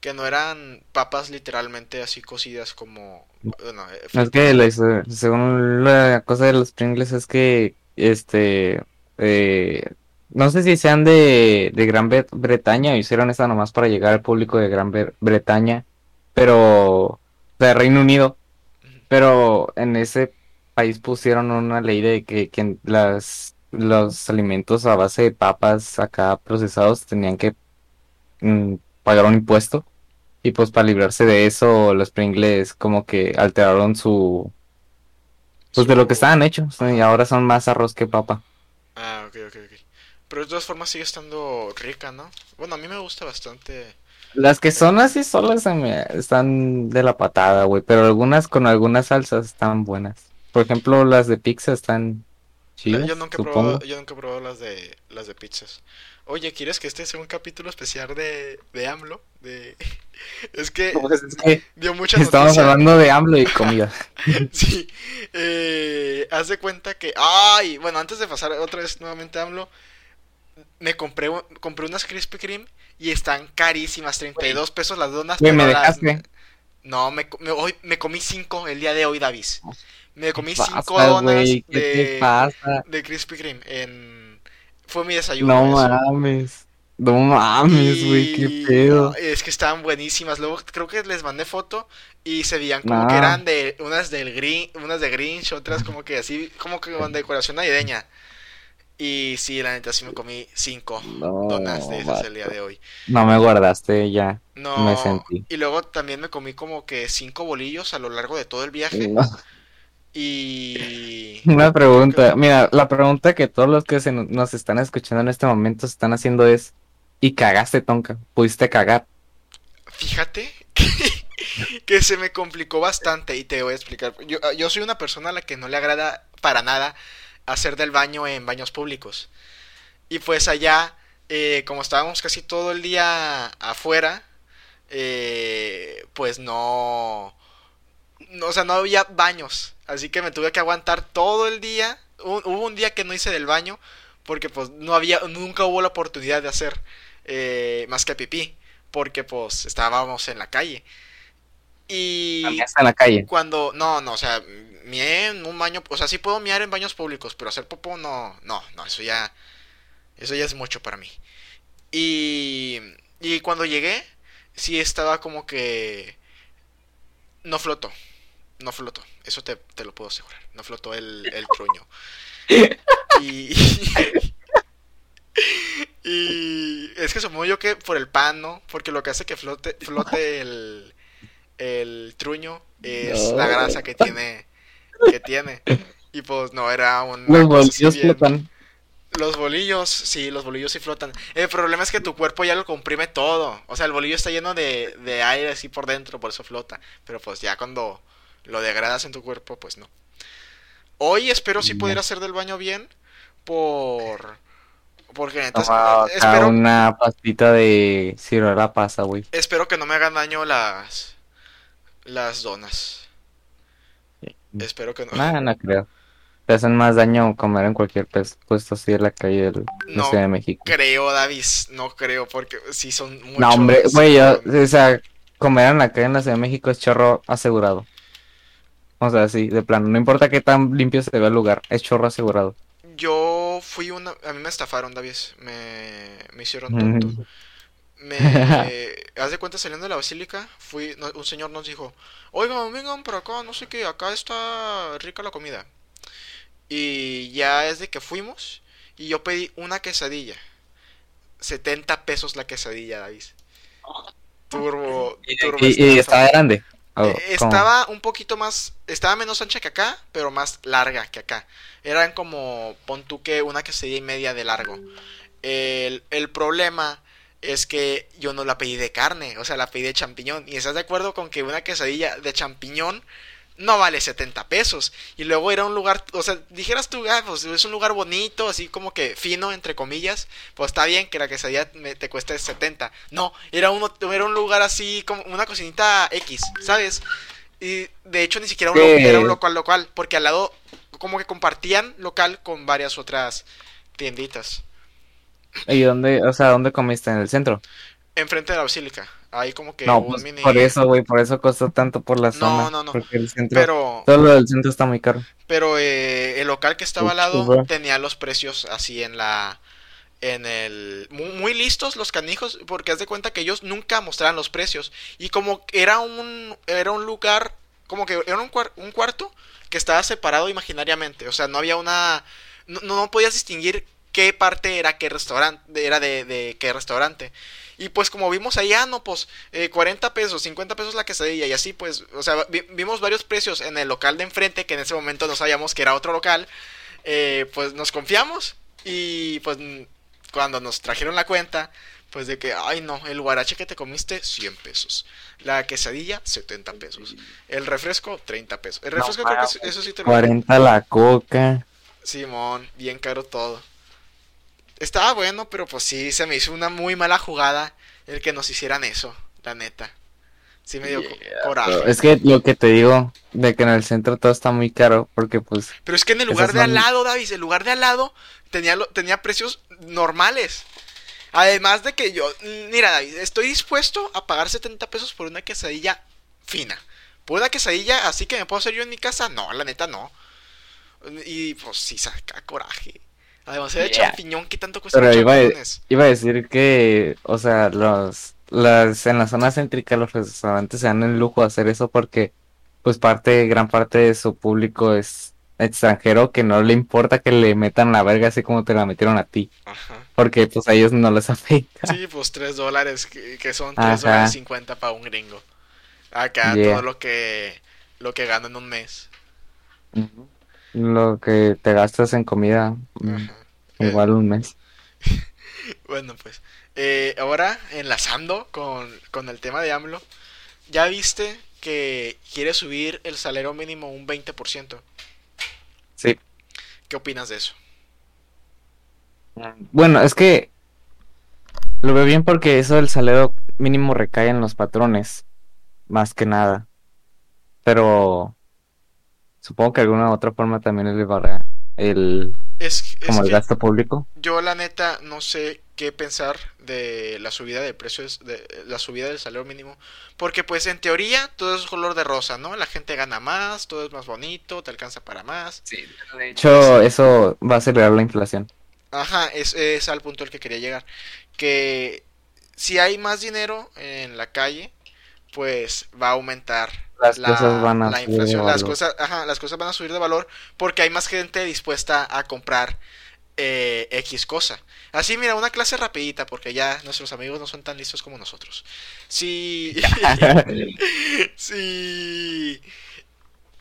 Que no eran papas literalmente así cocidas como. Bueno, eh, es que según la cosa de los Pringles es que, este, eh, no sé si sean de, de Gran Bre- Bretaña o hicieron esta nomás para llegar al público de Gran Bre- Bretaña, pero, de Reino Unido, pero en ese país pusieron una ley de que, que las, los alimentos a base de papas acá procesados tenían que mm, pagar un impuesto. Y pues para librarse de eso, los Pringles como que alteraron su... Pues de lo que estaban hechos. Y ahora son más arroz que papa. Ah, ok, ok, ok. Pero de todas formas sigue estando rica, ¿no? Bueno, a mí me gusta bastante. Las que son así solas están de la patada, güey. Pero algunas con algunas salsas están buenas. Por ejemplo, las de pizza están chidas, yo nunca he probado, yo nunca he probado las de las de pizzas. Oye, ¿quieres que este sea un capítulo especial de, de AMLO? De... Es que Pues es que dio mucha estamos noticia. hablando de AMLO y comida. Sí, eh, haz de cuenta que, ay, bueno, antes de pasar otra vez nuevamente a AMLO, me compré, compré unas Krispy Kreme y están carísimas, 32 pesos las donas, Güey, me las- no, me, me- hoy, me comí 5 el día de hoy, Davis. Me comí ¿Qué 5 pasa, donas? ¿Qué te de, pasa? de Krispy Kreme en... Fue mi desayuno. No eso. mames. No mames, güey, qué pedo. no, es que estaban buenísimas. Luego creo que les mandé foto y se veían como que eran de unas del Green, unas de Grinch, otras como que así, como que con decoración navideña. Y sí, la neta sí me comí cinco No, donas de esas el día de hoy. No me guardaste ya. No, Me sentí. y luego también me comí como que cinco bolillos a lo largo de todo el viaje. No. Y Una pregunta. Mira, la pregunta que todos los que se no- nos están escuchando en este momento se están haciendo es: ¿y cagaste, Tonka? ¿Pudiste cagar? Fíjate que, que se me complicó bastante y te voy a explicar. Yo, yo soy una persona a la que no le agrada para nada hacer del baño en baños públicos. Y pues allá, eh, como estábamos casi todo el día afuera, eh, pues no, no, o sea, no había baños. Así que me tuve que aguantar todo el día. Hu- Hubo un día que no hice del baño porque pues no había, nunca hubo la oportunidad de hacer eh, más que pipí porque pues estábamos en la calle. Y en la calle. cuando, no, no, o sea, mié en un baño, o sea, sí puedo miar en baños públicos, pero hacer popó no, no, no, eso ya, eso ya es mucho para mí. Y, y cuando llegué, sí estaba como que no flotó, no flotó, eso te, te lo puedo asegurar, no flotó el, el truño. Y, y es que supongo yo que por el pan, ¿no? Porque lo que hace que flote, flote el, el truño es No. la grasa que tiene, que tiene. Y pues no era un Los bolillos flotan. Los bolillos, sí, los bolillos sí flotan. El problema es que tu cuerpo ya lo comprime todo. O sea, el bolillo está lleno de, de aire así por dentro, por eso flota. Pero pues ya cuando lo degradas en tu cuerpo, pues no. Hoy espero sí Ya. poder hacer del baño bien. Por. Porque Toma acá espero, una pastita de ciruela pasa, güey. espero que no me hagan daño las. Las donas. Espero que no. No, no creo. Te hacen más daño comer en cualquier puesto así de la calle del- de No Ciudad de México. creo, Davis. No creo, porque sí son muchos. No, hombre, güey, yo, o sea, comer en la calle en la Ciudad de México es chorro asegurado. O sea, sí, de plano, no importa qué tan limpio se vea el lugar, es chorro asegurado. Yo fui una. A mí me estafaron, Davis. Me, me hicieron tonto. Me. Haz de cuenta saliendo de la basílica. Fui. no, un señor nos dijo: Oigan, vengan por acá, no sé qué. Acá está rica la comida. Y ya es de que fuimos. Y yo pedí una quesadilla. 70 pesos la quesadilla, Davis. Turbo. turbo Y, y estafa. estaba grande. Oh, Eh. Estaba un poquito más, estaba menos ancha que acá, pero más larga que acá. Eran como, pon tú que una quesadilla y media de largo. El, el problema es que yo no la pedí de carne, o sea, la pedí de champiñón. Y estás de acuerdo con que una quesadilla de champiñón no vale 70 pesos. Y luego era un lugar, o sea, dijeras tú, ah, pues es un lugar bonito, así como que fino, entre comillas. Pues está bien que la quesadilla me- te cueste 70. No, era, uno, era un lugar así, como una cocinita X, ¿sabes? Y de hecho ni siquiera un lo- ¿Qué? era un local local, porque al lado como que compartían local con varias otras tienditas. ¿Y dónde, o sea, dónde comiste? ¿En el centro? Enfrente de la basílica. Ahí como que No, un pues mini... por eso, güey, por eso costó tanto por la No, zona. no, no. Porque el centro, Pero, todo lo del centro está muy caro. pero eh, el local que estaba al lado tenía los precios así en la... En el... Muy, muy listos los canijos, porque haz de cuenta que ellos nunca mostraban los precios. Y como era un... Era un lugar... Como que era un, cuar- un cuarto que estaba separado imaginariamente. O sea, no había una... No, no podías distinguir qué parte era qué restaurante, era de, de qué restaurante. Y pues como vimos allá, no, pues eh, 40 pesos, 50 pesos la quesadilla y así pues, o sea, vi- vimos varios precios en el local de enfrente que en ese momento no sabíamos que era otro local. Eh, pues nos confiamos y pues cuando nos trajeron la cuenta, pues de que, ay no, el guarache que te comiste, 100 pesos. La quesadilla, 70 pesos. El refresco, 30 pesos. El No refresco creo que eso sí te lo... 40 la coca. Simón, bien caro todo. Estaba bueno, pero pues sí, se me hizo una muy mala jugada el que nos hicieran eso, la neta. Sí me dio co- coraje. Es que lo que te digo, de que en el centro todo está muy caro, porque pues, Pero es que en el lugar de al lado, Davis, el lugar de al lado tenía, lo- tenía precios normales. Además de que yo, mira, David, estoy dispuesto a pagar 70 pesos por una quesadilla fina. Por una quesadilla así que me puedo hacer yo en mi casa, no, la neta no. Y pues sí saca coraje. Además de Yeah. champiñón, ¿qué tanto cuesta pero iba, iba a decir que, o sea, los, las, en la zona céntrica los restaurantes se dan el lujo de hacer eso porque, pues parte, gran parte de su público es extranjero que no le importa que le metan la verga así como te la metieron a ti, Ajá. porque pues a ellos no les afecta. Sí, pues 3 dólares, que, que son 3 Ajá. dólares 50 para un gringo. Acá Yeah. todo lo que, lo que gano en un mes. Lo que te gastas en comida, mm, Ajá. Igual un mes. Bueno, pues, eh, ahora enlazando con, con el tema de AMLO, ¿ya viste que quiere subir el salario mínimo un 20%? Sí. ¿Qué opinas de eso? Bueno, es que lo veo bien porque eso del salario mínimo recae en los patrones, más que nada. Pero supongo que de alguna otra forma también es para el, Es, es como el que gasto público. yo la neta no sé qué pensar de la subida de precios, de la subida del salario mínimo, porque pues en teoría todo es color de rosa, ¿no? La gente gana más, todo es más bonito, te alcanza para más. De hecho, eso va a acelerar la inflación. Ajá, es, es al punto al que quería llegar. Que si hay más dinero en la calle, pues va a aumentar Las la, cosas van a la subir de inflación. Las cosas, ajá, las cosas van a subir de valor porque hay más gente dispuesta a comprar eh, X cosa. Así, mira, una clase rapidita, porque ya nuestros amigos no son tan listos como nosotros. Si... si...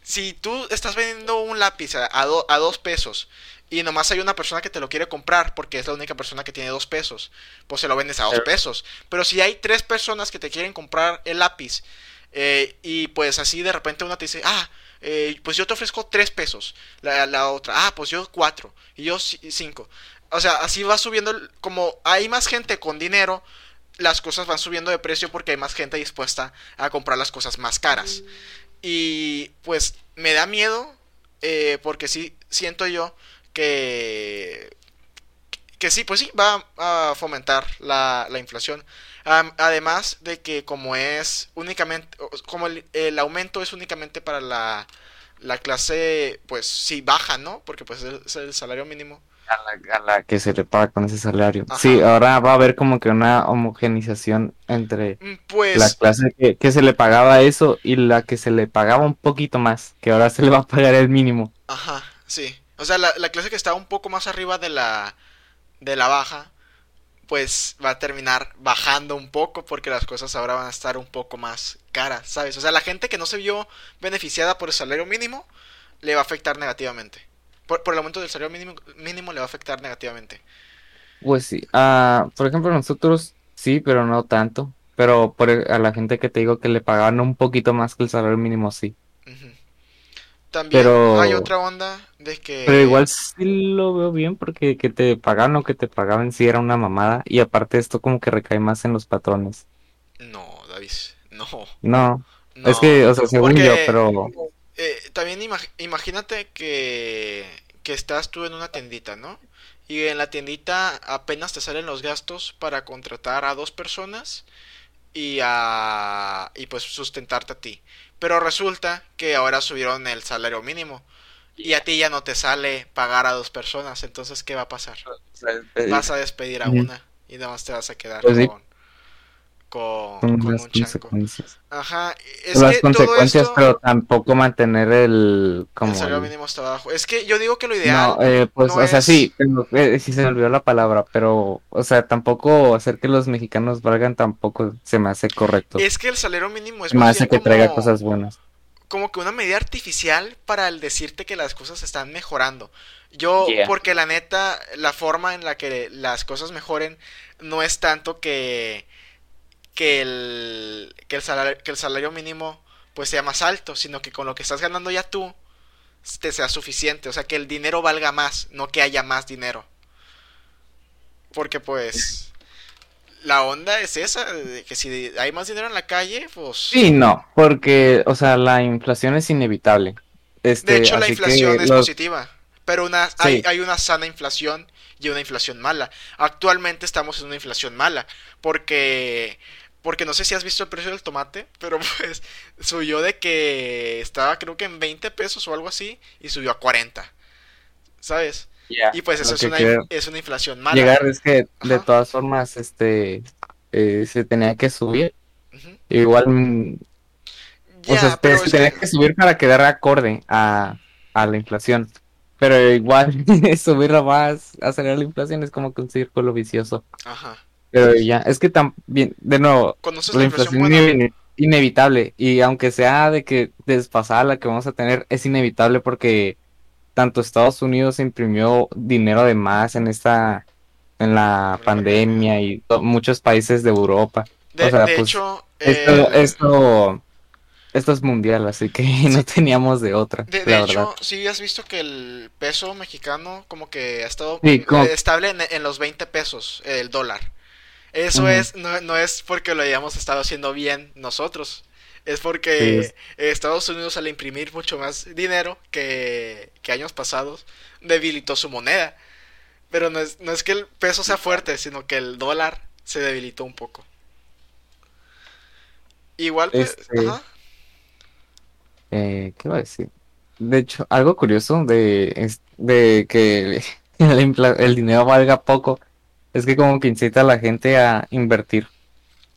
Si tú estás vendiendo un lápiz a, a, do- a dos pesos y nomás hay una persona que te lo quiere comprar porque es la única persona que tiene dos pesos, pues se lo vendes a dos pesos. Pero si hay tres personas que te quieren comprar el lápiz eh, y pues así de repente una te dice, ah, eh, pues yo te ofrezco tres pesos. La, la otra, ah, pues yo cuatro. Y yo ci- cinco. O sea, así va subiendo. Como hay más gente con dinero, las cosas van subiendo de precio porque hay más gente dispuesta a comprar las cosas más caras. Y pues me da miedo eh, porque sí siento yo que que sí, pues sí, va a fomentar la, la inflación. Además de que como es únicamente, como el, el aumento es únicamente para la, la clase, pues sí, baja, ¿no? Porque pues es el salario mínimo. a la, a la que se le paga con ese salario. Ajá. Sí, ahora va a haber como que una homogenización entre Mm, la Pues, clase que, que se le pagaba eso y la que se le pagaba un poquito más, que ahora se le va a pagar el mínimo. ajá, sí. O sea, la, la clase que está un poco más arriba de la, de la baja, pues va a terminar bajando un poco porque las cosas ahora van a estar un poco más caras, ¿sabes? O sea, la gente que no se vio beneficiada por el salario mínimo le va a afectar negativamente. Por, por el aumento del salario mínimo, mínimo le va a afectar negativamente. Pues sí, ah, por ejemplo, nosotros sí, pero no tanto. Pero por e- a la gente que te digo que le pagaban un poquito más que el salario mínimo, sí. También Pero- hay otra onda de que... Pero igual sí lo veo bien porque que te pagaban o que te pagaban sí era una mamada. Y aparte esto como que recae más en los patrones. No, David, no. No, no. es que, o sea, según porque- yo, pero... Eh, también imag- imagínate que, que estás tú en una tiendita, ¿no? Y en la tiendita apenas te salen los gastos para contratar a dos personas y a y pues sustentarte a ti. Pero resulta que ahora subieron el salario mínimo y a ti ya no te sale pagar a dos personas, entonces ¿qué va a pasar? Vas a despedir a una y nada más te vas a quedar Pues sí. con con, con las un chango. consecuencias. Ajá, es Las que todo consecuencias, esto pero tampoco mantener el... Como el salario el- mínimo está bajo. Es que yo digo que lo ideal No, eh, pues, no o sea, sí, pero, eh, sí se me olvidó la palabra, pero, o sea, tampoco hacer que los mexicanos valgan tampoco se me hace correcto. Es que el salario mínimo es me más hace que traiga cosas buenas. como que una medida artificial para el decirte que las cosas están mejorando. Yo, Yeah. porque la neta, la forma en la que las cosas mejoren no es tanto que, que el, que el salario, que el salario mínimo pues sea más alto, sino que con lo que estás ganando ya tú te sea suficiente. O sea, que el dinero valga más, no que haya más dinero. Porque pues la onda es esa, de que si hay más dinero en la calle, pues... Sí, no, porque, o sea, la inflación es inevitable. Este, De hecho, la inflación es los- positiva, pero una, hay una sana inflación y una inflación mala. Actualmente estamos en una inflación mala, porque, porque no sé si has visto el precio del tomate, pero pues subió de que estaba creo que en 20 pesos o algo así, y subió a 40, ¿sabes? Y pues eso es una, quiero es una inflación mala. llegar es que de todas formas, este, eh, se tenía que subir. Igual, mm, o sea, se, pero se tenía que- que subir para quedar acorde a, a la inflación. Pero igual, subirla más, acelerar la inflación es como que un círculo vicioso. Ajá. Pero ya, es que también, de nuevo, ¿Conoces la la inflación buena? es inevitable. Y aunque sea de que desfasada la que vamos a tener, es inevitable porque tanto Estados Unidos imprimió dinero de más en esta, en la pandemia y muchos países de Europa. De, o sea, de pues, hecho, Esto, el- esto, esto es mundial, así que no teníamos de otra, De, la de verdad. hecho, sí has visto que el peso mexicano como que ha estado Sí, como- eh, estable en, en los 20 pesos, el dólar. Eso es, no, no es porque lo hayamos estado haciendo bien nosotros. Es porque Sí. Estados Unidos al imprimir mucho más dinero que, que años pasados, debilitó su moneda. Pero no es, no es que el peso sea fuerte, sino que el dólar se debilitó un poco. Igual, pues, Este, ajá. Eh, ¿qué iba a decir? De hecho, algo curioso de, de que el dinero valga poco es que como que incita a la gente a invertir.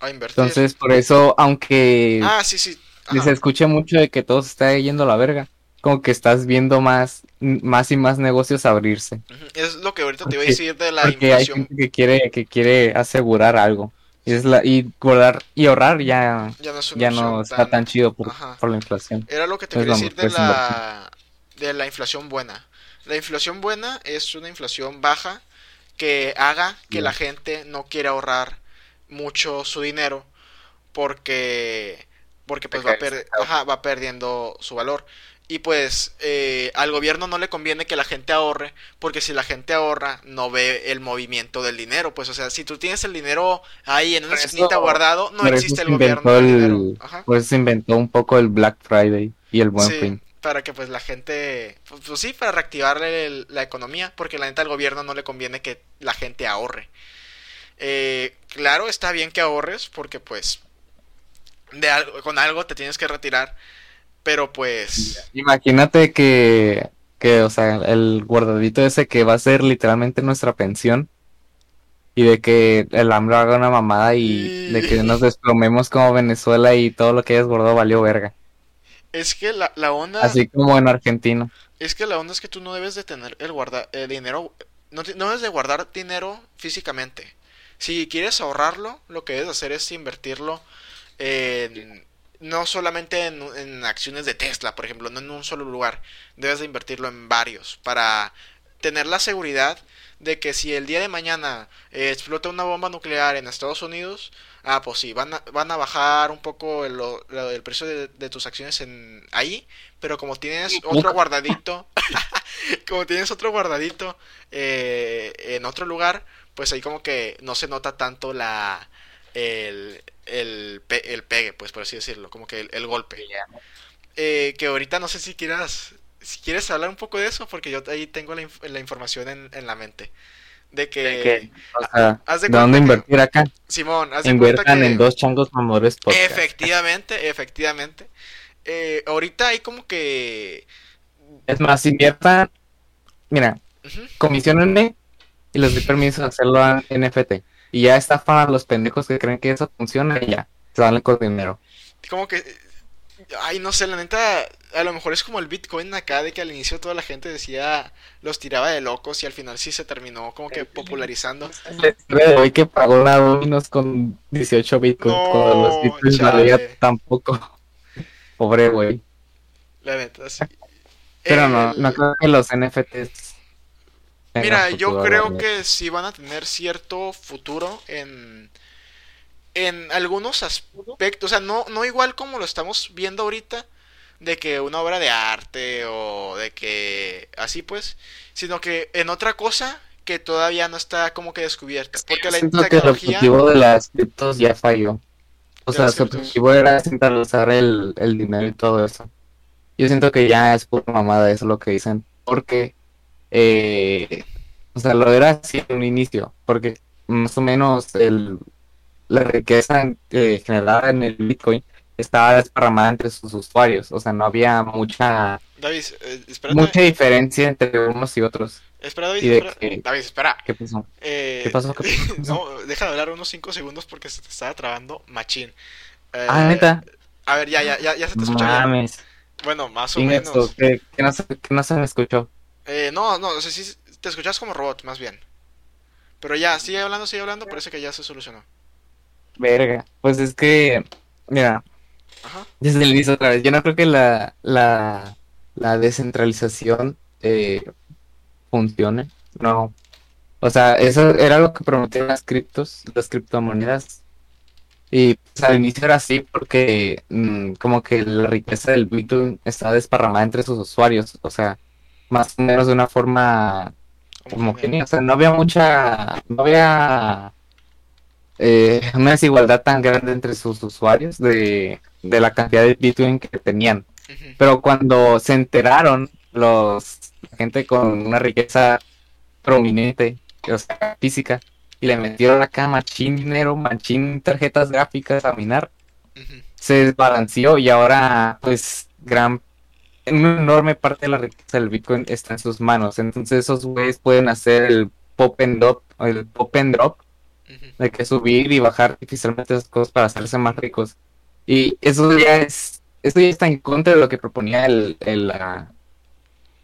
A invertir. Entonces, por eso, aunque ah, sí, sí. se escuche mucho de que todo se está yendo a la verga, como que estás viendo más, más y más negocios abrirse. Es lo que ahorita te iba a decir de la Porque hay inflación. gente que quiere, que quiere asegurar algo. Y, es la, y guardar y ahorrar ya, Ya no es una ya no opción está tan chido por, por la inflación. Era lo que te Es quería decir de mejor la, de la inflación buena. La inflación buena es una inflación baja que haga que la gente no quiera ahorrar mucho su dinero porque porque pues va, per- ajá, va perdiendo su valor. Y pues eh, al gobierno no le conviene que la gente ahorre, porque si la gente ahorra, no ve el movimiento del dinero. Pues, o sea, si tú tienes el dinero ahí en una esquinita guardado, no existe el gobierno inventó del el- dinero. Ajá. Por eso se inventó un poco el Black Friday y el Buen Sí, Fin. Para que pues la gente, pues, pues sí, para reactivar el- la economía, porque la neta al gobierno no le conviene que la gente ahorre. Eh, claro, está bien que ahorres, porque pues de algo, con algo te tienes que retirar, pero pues Imagínate que, que, o sea, el guardadito ese que va a ser literalmente nuestra pensión y de que el hambre haga una mamada y de que nos desplomemos como Venezuela y todo lo que hayas guardado valió verga. Es que la, la onda, Así como en Argentina. es que la onda es que tú no debes de tener el guarda, el dinero, no, no debes de guardar dinero físicamente. Si quieres ahorrarlo, lo que debes hacer es invertirlo en, no solamente en, en acciones de Tesla, por ejemplo, no en un solo lugar. Debes de invertirlo en varios para tener la seguridad de que si el día de mañana eh, explota una bomba nuclear en Estados Unidos, ah, pues sí, van a, van a bajar un poco el, lo- el precio de, de tus acciones en ahí, pero como tienes otro guardadito, como tienes otro guardadito eh, en otro lugar, pues ahí como que no se nota tanto la el, el, pe- el pegue, pues por así decirlo, como que el, el golpe. Eh, que ahorita no sé si quieras, si quieres hablar un poco de eso, porque yo ahí tengo la, la información en, en la mente. De que, De que, o sea, haz de ¿de dónde que- invertir acá? Simón, haz de cuenta Inviertan que... en dos changos podcast. Efectivamente, efectivamente. Eh, ahorita hay como que... Es más, inviertan, mira, comisionenme y les doy permiso de hacerlo a NFT. Y ya está para los pendejos que creen que eso funciona y ya, se dan con dinero. Como que... Ay, no sé, la neta, a lo mejor es como el Bitcoin acá, de que al inicio toda la gente decía, los tiraba de locos y al final sí se terminó como que popularizando. De hoy que pagó la Dominos con 18 bitcoins No, cuando los bitcoins valía tampoco. Pobre güey. La neta, sí. Pero no, El- no creo que los NFTs. Mira, yo creo que sí van a tener cierto futuro en, en algunos aspectos. O sea, no, no igual como lo estamos viendo ahorita, de que una obra de arte o de que así pues, sino que en otra cosa que todavía no está como que descubierta. Porque la Siento que el tecnología... objetivo de las criptos ya falló. O sea, su objetivo era centralizar el, el dinero y todo eso. Yo siento que ya es pura mamada eso lo que dicen. Porque, eh, o sea, lo era así en un inicio. Porque más o menos el, la riqueza eh, generada en el Bitcoin estaba desparramada entre sus usuarios. O sea, no había mucha, David, eh, espérate, mucha diferencia entre unos y otros. espera, David, espera. que- David, espera. ¿Qué pasó? Eh, ¿Qué pasó? No, deja de hablar unos 5 segundos porque se te estaba trabando machín. Eh, Ah, neta. A ver, ya, ya, ya, ya se te escucha bien. Mames. Bueno, más o menos. que, que no se, que no se me escuchó. Eh, no, no, o sea, sí, te escuchas como robot, más bien. Pero ya, sigue hablando, sigue hablando, parece que ya se solucionó. Verga. Pues es que, mira, Ajá. desde el inicio otra vez, yo no creo que la, la, la descentralización eh, funcione. No. O sea, eso era lo que prometían las criptos, las criptomonedas. Y pues, al inicio era así porque mm, como que la riqueza del Bitcoin estaba desparramada entre sus usuarios. O sea, más o menos de una forma homogénea. O sea, no había mucha, no había eh, una desigualdad tan grande entre sus usuarios de, de la cantidad de Bitcoin que tenían. Pero cuando se enteraron los la gente con una riqueza prominente, o sea, física, y le metieron acá machín dinero, machín tarjetas gráficas a minar, se desbalanceó y ahora pues gran una enorme parte de la riqueza del Bitcoin está en sus manos. Entonces esos güeyes pueden hacer el pop and drop, el pop and drop De que subir y bajar artificialmente esas cosas para hacerse más ricos. Y eso ya es esto ya está en contra de lo que proponía el, el, la-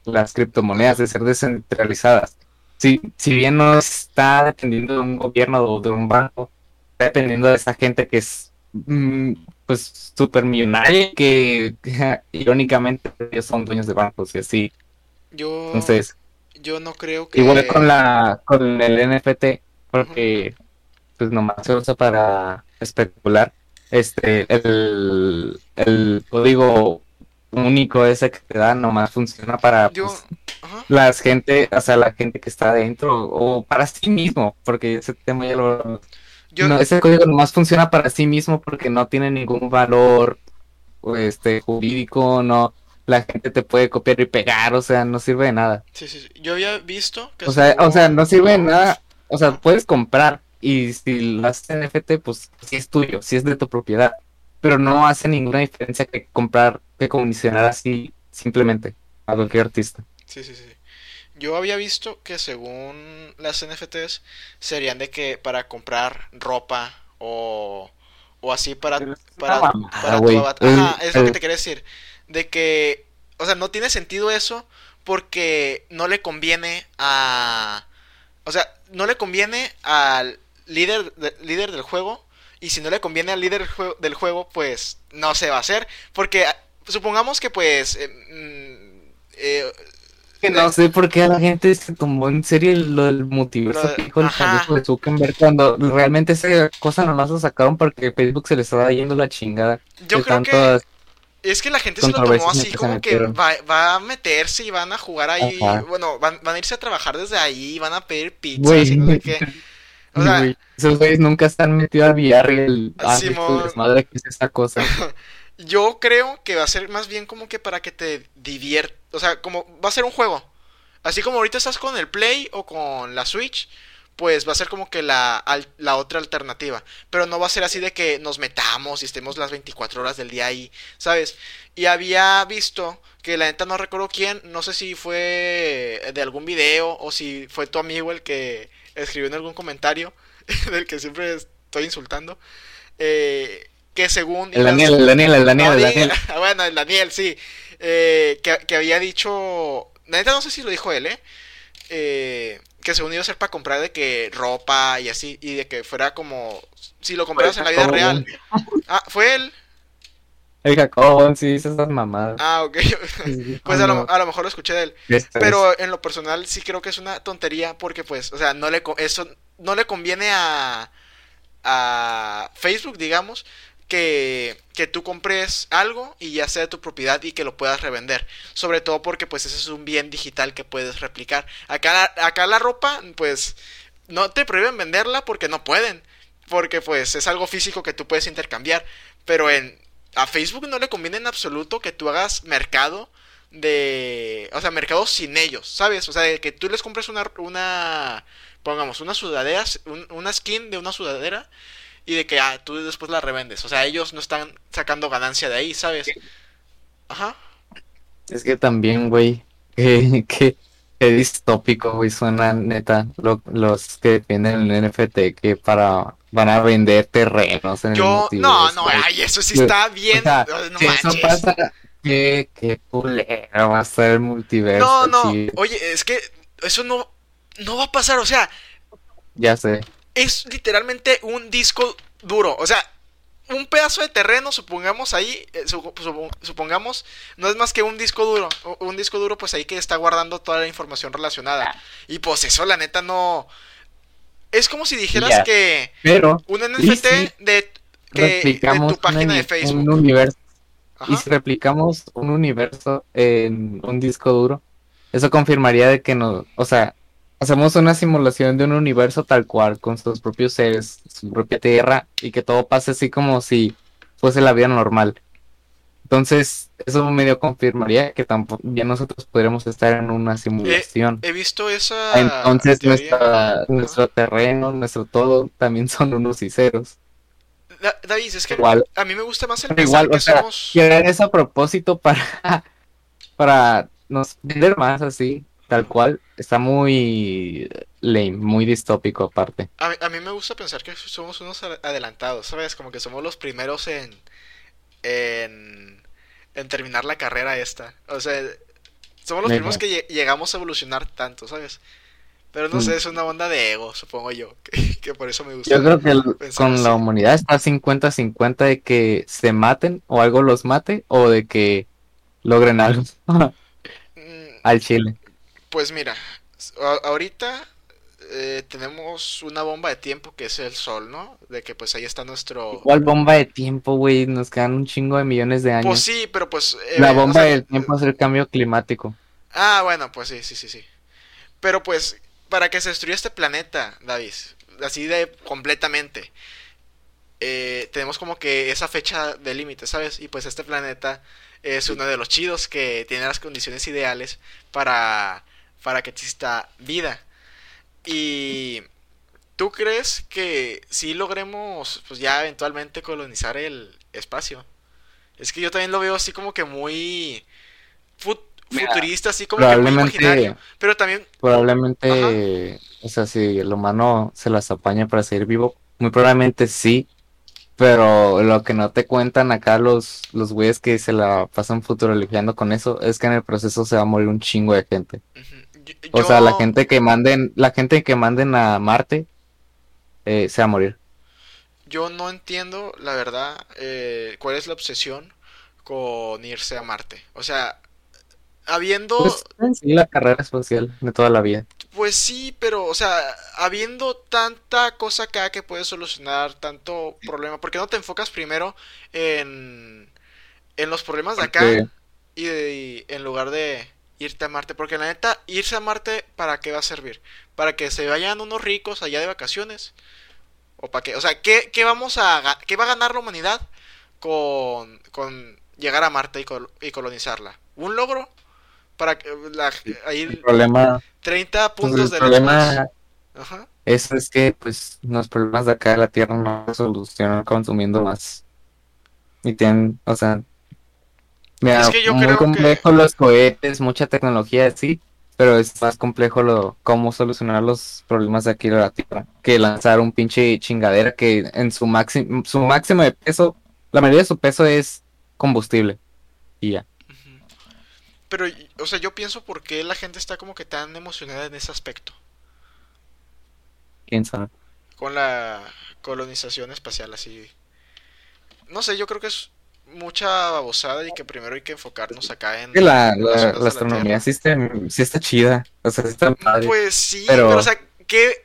las criptomonedas de ser descentralizadas. Si, si bien no está dependiendo de un gobierno o de un banco, está dependiendo de esa gente que es mm, pues súper millonaria, que, que irónicamente ellos son dueños de bancos y así. Yo, Entonces, yo no creo que... igual con la con el NFT, porque pues nomás se usa para especular. Este, el, el código único ese que te da nomás funciona para Yo... pues, Ajá. la gente, o sea, la gente que está adentro o para sí mismo, porque ese tema ya lo... Yo, No, ese código nomás funciona para sí mismo porque no tiene ningún valor este jurídico, no la gente te puede copiar y pegar, o sea, no sirve de nada. sí, sí, sí. Yo había visto que O sea, o sea, no sirve de nada. O sea, puedes comprar y si lo haces NFT, pues sí es tuyo, sí es de tu propiedad. Pero no hace ninguna diferencia que comprar, que comisionar así simplemente a cualquier artista. Sí, sí, sí. Yo había visto que según las NFTs serían de que para comprar ropa o, o así para, para, mamada, para tu avatar. Ajá, es lo que te quería decir. De que, o sea, no tiene sentido eso porque no le conviene a... O sea, no le conviene al líder, de- líder del juego. Y si no le conviene al líder del juego, del juego, pues no se va a hacer. Porque ah, supongamos que pues... eh, mm, eh, Que no sé por qué la gente se tomó en serio lo del multiverso que dijo el pendejo de Zuckerberg cuando realmente esa cosa nomás lo sacaron porque Facebook se le estaba yendo la chingada. yo creo que... Es que la gente se lo tomó así como que va, va a meterse y van a jugar ahí. Ajá. Bueno, van, van a irse a trabajar desde ahí, van a pedir y no sé qué. O sea, Güey, esos güeyes nunca están metidos al VR y el Ah, Simón. desmadre que es esa cosa. yo creo que va a ser más bien como que para que te diviertas. O sea, como va a ser un juego. Así como ahorita estás con el Play o con la Switch, pues va a ser como que la, al- la otra alternativa. Pero no va a ser así de que nos metamos y estemos las 24 horas del día ahí, ¿sabes? Y había visto que la neta no recuerdo quién, no sé si fue de algún video o si fue tu amigo el que escribió en algún comentario, del que siempre estoy insultando, eh, que según... El Daniel, el Daniel, el Daniel, el di- Daniel. bueno, el Daniel, sí. Eh, que, que había dicho. La neta no sé si lo dijo él, ¿eh? Eh, que según iba a ser para comprar de que ropa y así. Y de que fuera como. Si lo compraras en la vida Jacobo, real. Ah, fue él. El Jacobo, sí, dice esas mamadas. Ah, ok. Pues a lo, cuando- a lo mejor lo escuché de él. Este, Pero en lo personal sí creo que es una tontería porque pues, o sea, no le eso no le conviene a a Facebook, digamos, que que tú compres algo y ya sea de tu propiedad y que lo puedas revender. Sobre todo porque pues ese es un bien digital que puedes replicar. Acá la, acá la ropa, pues no te prohíben venderla porque no pueden, porque pues es algo físico que tú puedes intercambiar, pero en a Facebook no le conviene en absoluto que tú hagas mercado de, o sea, mercado sin ellos, ¿sabes? O sea, de que tú les compres una, una, pongamos, una sudadera, un- una skin de una sudadera y de que, ah, tú después la revendes. O sea, ellos no están sacando ganancia de ahí, ¿sabes? Ajá. Es que también, güey, que, que, que distópico, güey, suena neta lo- los que defienden el NFT que para van a vender terrenos en el Yo, no, multiverso, no, güey. ay, eso sí está bien, O sea, no si eso pasa, qué, qué culero va a ser el multiverso. No, no, chido. oye, es que eso no, no va a pasar, o sea, Ya sé. es literalmente un disco duro. O sea, un pedazo de terreno, supongamos ahí, eh, supo- supo- supongamos, no es más que un disco duro. Un disco duro, pues ahí que está guardando toda la información relacionada. Y pues eso, la neta, no. Es como si dijeras Ya. que Pero un NFT de, que, de tu página un, de un Facebook. universo. Ajá. Y si replicamos un universo en un disco duro, eso confirmaría de que no, o sea, hacemos una simulación de un universo tal cual, con sus propios seres, su propia tierra, y que todo pase así como si fuese la vida normal. Entonces, eso medio confirmaría que tampoco ya nosotros podríamos estar en una simulación. He visto esa. Entonces, nuestra, nuestro terreno, nuestro todo, también son unos y ceros. Da- David, es que Igual, a mí me gusta más el igual, que o sea, somos. Eso a propósito para, para nos vender más así, tal cual. Está muy lame, muy distópico aparte. A, mí- a mí me gusta pensar que somos unos adelantados, ¿sabes? Como que somos los primeros en, en, en terminar la carrera esta. O sea, somos los primeros que lle- llegamos a evolucionar tanto, ¿sabes? Pero no sé, Mm. es una onda de ego, supongo yo, que, que por eso me gusta. Yo creo que el- con la humanidad está 50-50 de que se maten o algo los mate o de que logren algo Mm, al chile. Pues mira, ahorita eh, tenemos una bomba de tiempo que es el sol, ¿no? De que pues ahí está nuestro... Igual bomba de tiempo, güey, nos quedan un chingo de millones de Pues años. sí, pero pues... eh, La o bomba sea, del tiempo es el cambio climático. Ah, bueno, pues sí, sí, sí, sí. Pero pues, para que se destruya este planeta, David, así de completamente, eh, tenemos como que esa fecha de límite, ¿sabes? Y pues este planeta es uno de los chidos que tiene las condiciones ideales para, para que exista vida. Y ¿tú crees que si logremos, pues ya eventualmente colonizar el espacio? Es que yo también lo veo así como que muy fut- Mira, futurista, así como que muy imaginario. Pero también, probablemente, o sea, si el humano se las apaña para seguir vivo, muy probablemente sí. Pero lo que no te cuentan acá los, los güeyes que se la pasan futurologiando con eso es que en el proceso se va a morir un chingo de gente. Yo- O sea, la gente que manden, la gente que manden a Marte eh, se va a morir. Yo no entiendo, la verdad, eh, cuál es la obsesión con irse a Marte. O sea, habiendo, Pues sí, la carrera espacial de toda la vida. pues sí, pero, o sea, habiendo tanta cosa acá que puedes solucionar, tanto problema, ¿por qué no te enfocas primero en, en los problemas de acá Porque- y, de- y en lugar de irte a Marte? Porque la neta, irse a Marte, ¿para qué va a servir? ¿Para que se vayan unos ricos allá de vacaciones? ¿O para qué? O sea, ¿qué, qué vamos a, qué va a ganar la humanidad con, con llegar a Marte y, col- y colonizarla? ¿Un logro? Para que la, ahí El problema, 30 pues, puntos el de problema Ajá. es, es que pues los problemas de acá de la Tierra no se solucionan consumiendo más. Y tienen, o sea, mira, Es que yo muy creo que- complejo los cohetes, mucha tecnología, sí, pero es más complejo lo cómo solucionar los problemas de aquí de la Tierra que lanzar un pinche chingadera que en su máximo su máximo de peso, la mayoría de su peso es combustible. Y ya. Pero, o sea, yo pienso por qué la gente está como que tan emocionada en ese aspecto. quién sabe. Con la colonización espacial, así. No sé, yo creo que es mucha babosada y que primero hay que enfocarnos acá en la, la, la de la astronomía sí está, sí está chida. O sea, sí está padre. Pues sí, Pero- pero, o sea, ¿qué,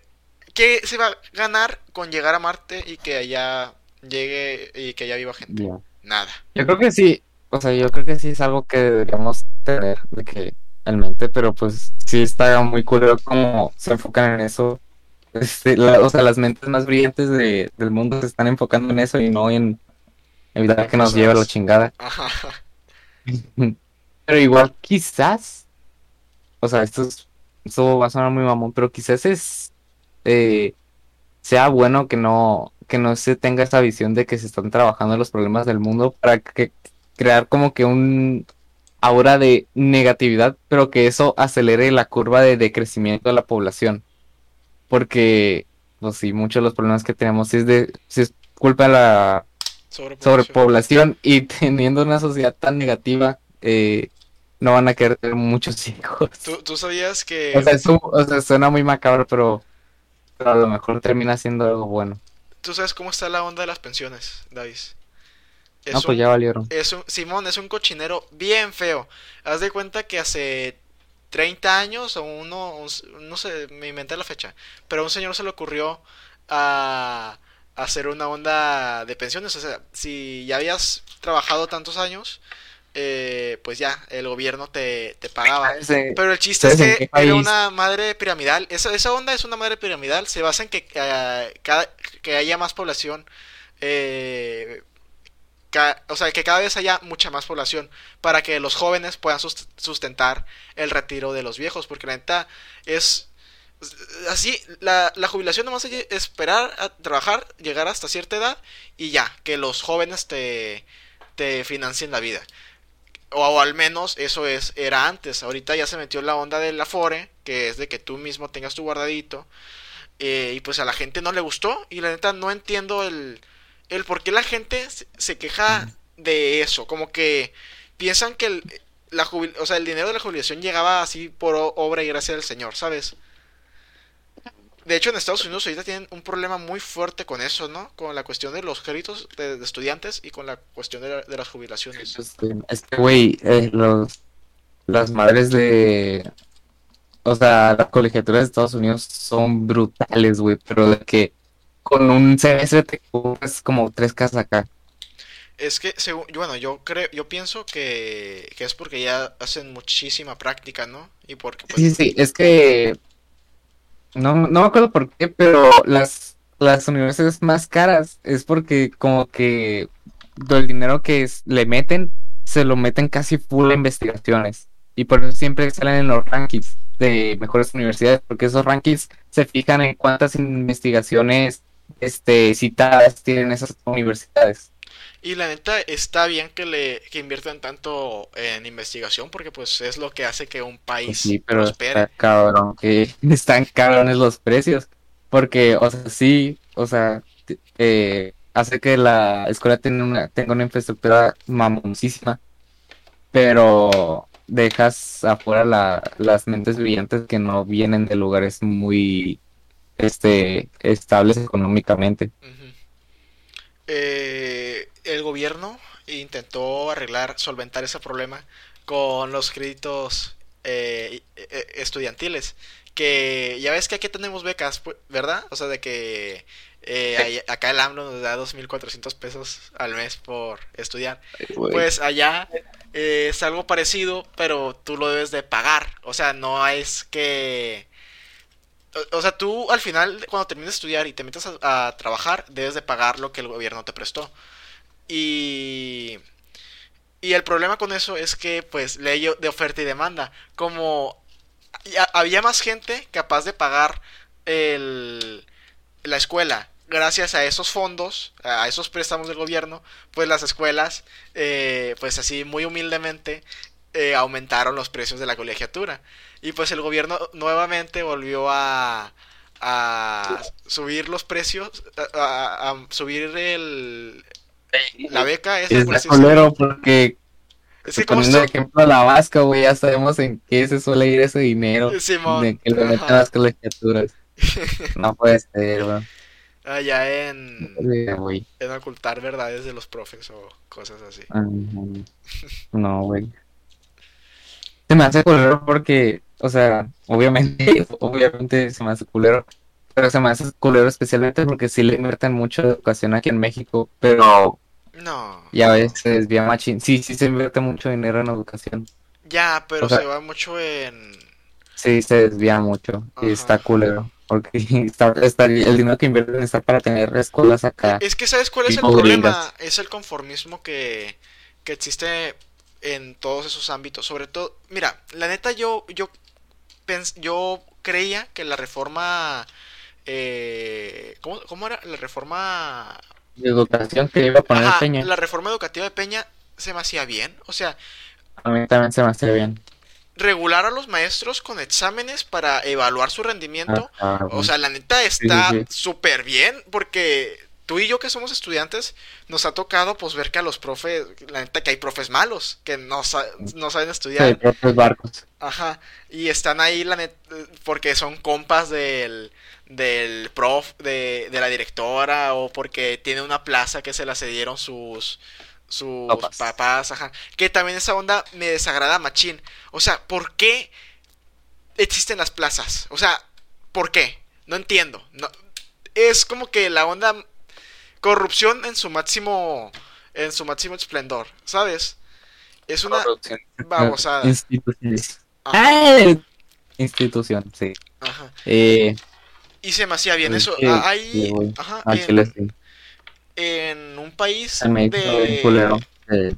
¿qué se va a ganar con llegar a Marte y que allá llegue y que allá viva gente? Nada. Yo creo que sí, o sea, yo creo que sí es algo que deberíamos tener de que en mente, pero pues sí está muy culero como se enfocan en eso. Este, la- o sea, las mentes más brillantes de, del mundo se están enfocando en eso y no en evitar que nos lleve a la chingada. Ajá. Pero igual, quizás, o sea, esto es, esto va a sonar muy mamón, pero quizás es eh, sea bueno que no, que no se tenga esa visión de que se están trabajando los problemas del mundo para que crear como que un aura de negatividad, pero que eso acelere la curva de decrecimiento de la población. Porque, pues sí, muchos de los problemas que tenemos es de, sí es culpa de la Sobrepoblación. sobrepoblación y teniendo una sociedad tan negativa, eh, no van a querer tener muchos hijos. ¿Tú, tú sabías que... O sea, eso, o sea, suena muy macabro, pero, pero a lo mejor termina siendo algo bueno. ¿Tú sabes cómo está la onda de las pensiones, David? Es No, pues un- ya valieron. Es un, Simón, es un cochinero bien feo. Haz de cuenta que hace 30 años o uno, un- no sé, me inventé la fecha, pero a un señor se le ocurrió a hacer una onda de pensiones. O sea, si ya habías trabajado tantos años, eh, pues ya, el gobierno te, te pagaba. Ese- Pero el chiste es ¿Sabes en que era una madre piramidal. Esa, esa onda es una madre piramidal. Se basa en que, eh, cada, que haya más población. eh, ca- o sea, que cada vez haya mucha más población. Para que los jóvenes puedan sust- sustentar el retiro de los viejos. Porque la neta es. Así, la, la jubilación nomás es esperar a trabajar, llegar hasta cierta edad y ya, que los jóvenes te, te financien la vida. O, o al menos eso es era antes. Ahorita ya se metió la onda del Afore, que es de que tú mismo tengas tu guardadito. eh, y pues a la gente no le gustó. Y la neta no entiendo el, el por qué la gente se, se queja de eso. Como que piensan que el, la jubil- o sea, el dinero de la jubilación llegaba así por obra y gracia del Señor, ¿sabes? De hecho, en Estados Unidos ahorita tienen un problema muy fuerte con eso, ¿no? Con la cuestión de los créditos de, de estudiantes y con la cuestión de, la- de las jubilaciones. Este, es que, güey, eh, los, las madres de... O sea, las colegiaturas de Estados Unidos son brutales, güey, pero de que con un semestre te compras como tres casas acá. Es que, según, bueno, yo creo, yo pienso que, que es porque ya hacen muchísima práctica, ¿no? Y porque, pues, Sí, sí, es que... No, no me acuerdo por qué, pero las, las universidades más caras es porque como que el dinero que le meten, se lo meten casi full a investigaciones. Y por eso siempre salen en los rankings de mejores universidades, porque esos rankings se fijan en cuántas investigaciones este, citadas tienen esas universidades. Y la neta está bien que le que inviertan tanto en investigación porque pues es lo que hace que un país Pues sí, pero prospere. está cabrón, que están cabrones los precios. Porque, o sea, sí, o sea, eh, hace que la escuela tenga una, tenga una infraestructura mamoncísima, pero dejas afuera la, las mentes brillantes que no vienen de lugares muy este, estables económicamente. Ujú. Eh, el gobierno intentó arreglar, solventar ese problema con los créditos eh, eh, estudiantiles. Que ya ves que aquí tenemos becas, ¿verdad? O sea, de que eh, acá el AMLO nos da 2.400 pesos al mes por estudiar. Pues allá eh, es algo parecido, pero tú lo debes de pagar. O sea, no es que... O, o sea, tú al final, cuando termines de estudiar y te metes a, a trabajar, debes de pagar lo que el gobierno te prestó. Y... Y el problema con eso es que, pues, ley de oferta y demanda. Como había más gente capaz de pagar el, la escuela gracias a esos fondos, a esos préstamos del gobierno, pues las escuelas, eh, pues así muy humildemente, eh, aumentaron los precios de la colegiatura. Y pues el gobierno nuevamente volvió a, a subir los precios, a, a- a subir el, la beca esa, por Es así decirlo. culero porque Es que poniendo de ejemplo a la vasca, güey, ya sabemos en qué se suele ir ese dinero. Simón, De que le meten a las colegiaturas. No puede ser, güey. allá en, Sí, güey. en ocultar verdades de los profes o cosas así. Ah, No, güey. Se me hace culero porque, o sea, obviamente, obviamente se me hace culero, pero se me hace culero especialmente porque sí le invierten mucho de educación aquí en México, pero No, ya ves, se desvía machín. Sí, sí se invierte mucho dinero en educación. ya, pero O sea- se va mucho en... Sí, se desvía mucho y está culero. Porque está, está- el dinero que invierten está para tener escuelas acá. Es que ¿sabes cuál es el problema? gringas. Es el conformismo que, que existe en todos esos ámbitos. Sobre todo, mira, la neta yo, yo, pens- yo creía que la reforma... Eh, ¿cómo, cómo era? La reforma... De educación que iba a poner Ajá, Peña. la reforma educativa de Peña se me hacía bien. O sea, A mí también se me hace bien. regular a los maestros con exámenes para evaluar su rendimiento. Ajá, O sea, la neta está sí, sí. súper bien porque tú y yo que somos estudiantes nos ha tocado pues ver que a los profes, la neta que hay profes malos que no, sa- no saben Sí, estudiar. propios barcos. Ajá. Y están ahí la net- porque son compas del del prof de, de la directora o porque tiene una plaza que se la cedieron sus sus Papás. papás, ajá. Que también esa onda me desagrada machín. O sea, ¿por qué existen las plazas? O sea, ¿por qué? No entiendo. No, es como que la onda corrupción en su máximo en su máximo esplendor, ¿sabes? Es una Corrupción. babosada. Instituciones. Ajá, ¡Ah! Institución, sí. ajá. Eh, Y se me hacía bien Pues eso. sí, Ah, ajá, en, Chile sí. en un país de culero. Eh,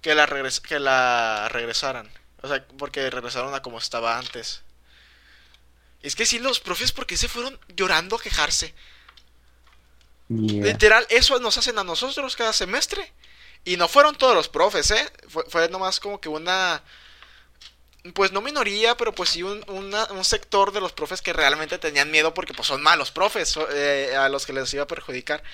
que la regres- que la regresaran. O sea, porque regresaron a como estaba antes. Es que sí, los profes, porque se fueron llorando a quejarse? Literal, eso nos hacen a nosotros cada semestre. Y no fueron todos los profes, ¿eh? Fue, fue nomás como que una... Pues no minoría, pero pues sí un, un sector de los profes que realmente tenían miedo porque pues son malos profes eh, a los que les iba a perjudicar.